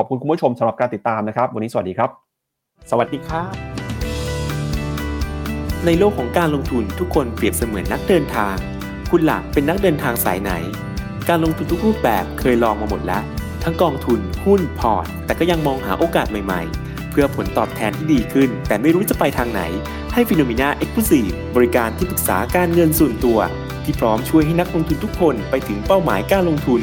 ขอบคุณคุณผู้ชมสำหรับการติดตามนะครับ วันนี้สวัสดีครับ สวัสดีครับ ในโลกของการลงทุนทุกคนเปรียบเสมือนนักเดินทาง คุณหลักเป็นนักเดินทางสายไหน การลงทุนทุกรูปแบบเคยลองมาหมดแล้ว ทั้งกองทุนหุ้นพอร์ต แต่ก็ยังมองหาโอกาสใหม่ๆ เพื่อผลตอบแทนที่ดีขึ้น แต่ไม่รู้จะไปทางไหน ให้ฟิโนมิน่าเอ็กซ์คลูซีฟบริการที่ปรึกษาการเงินส่วนตัว ที่พร้อมช่วยให้นักลงทุนทุกคนไปถึงเป้าหมายการลงทุน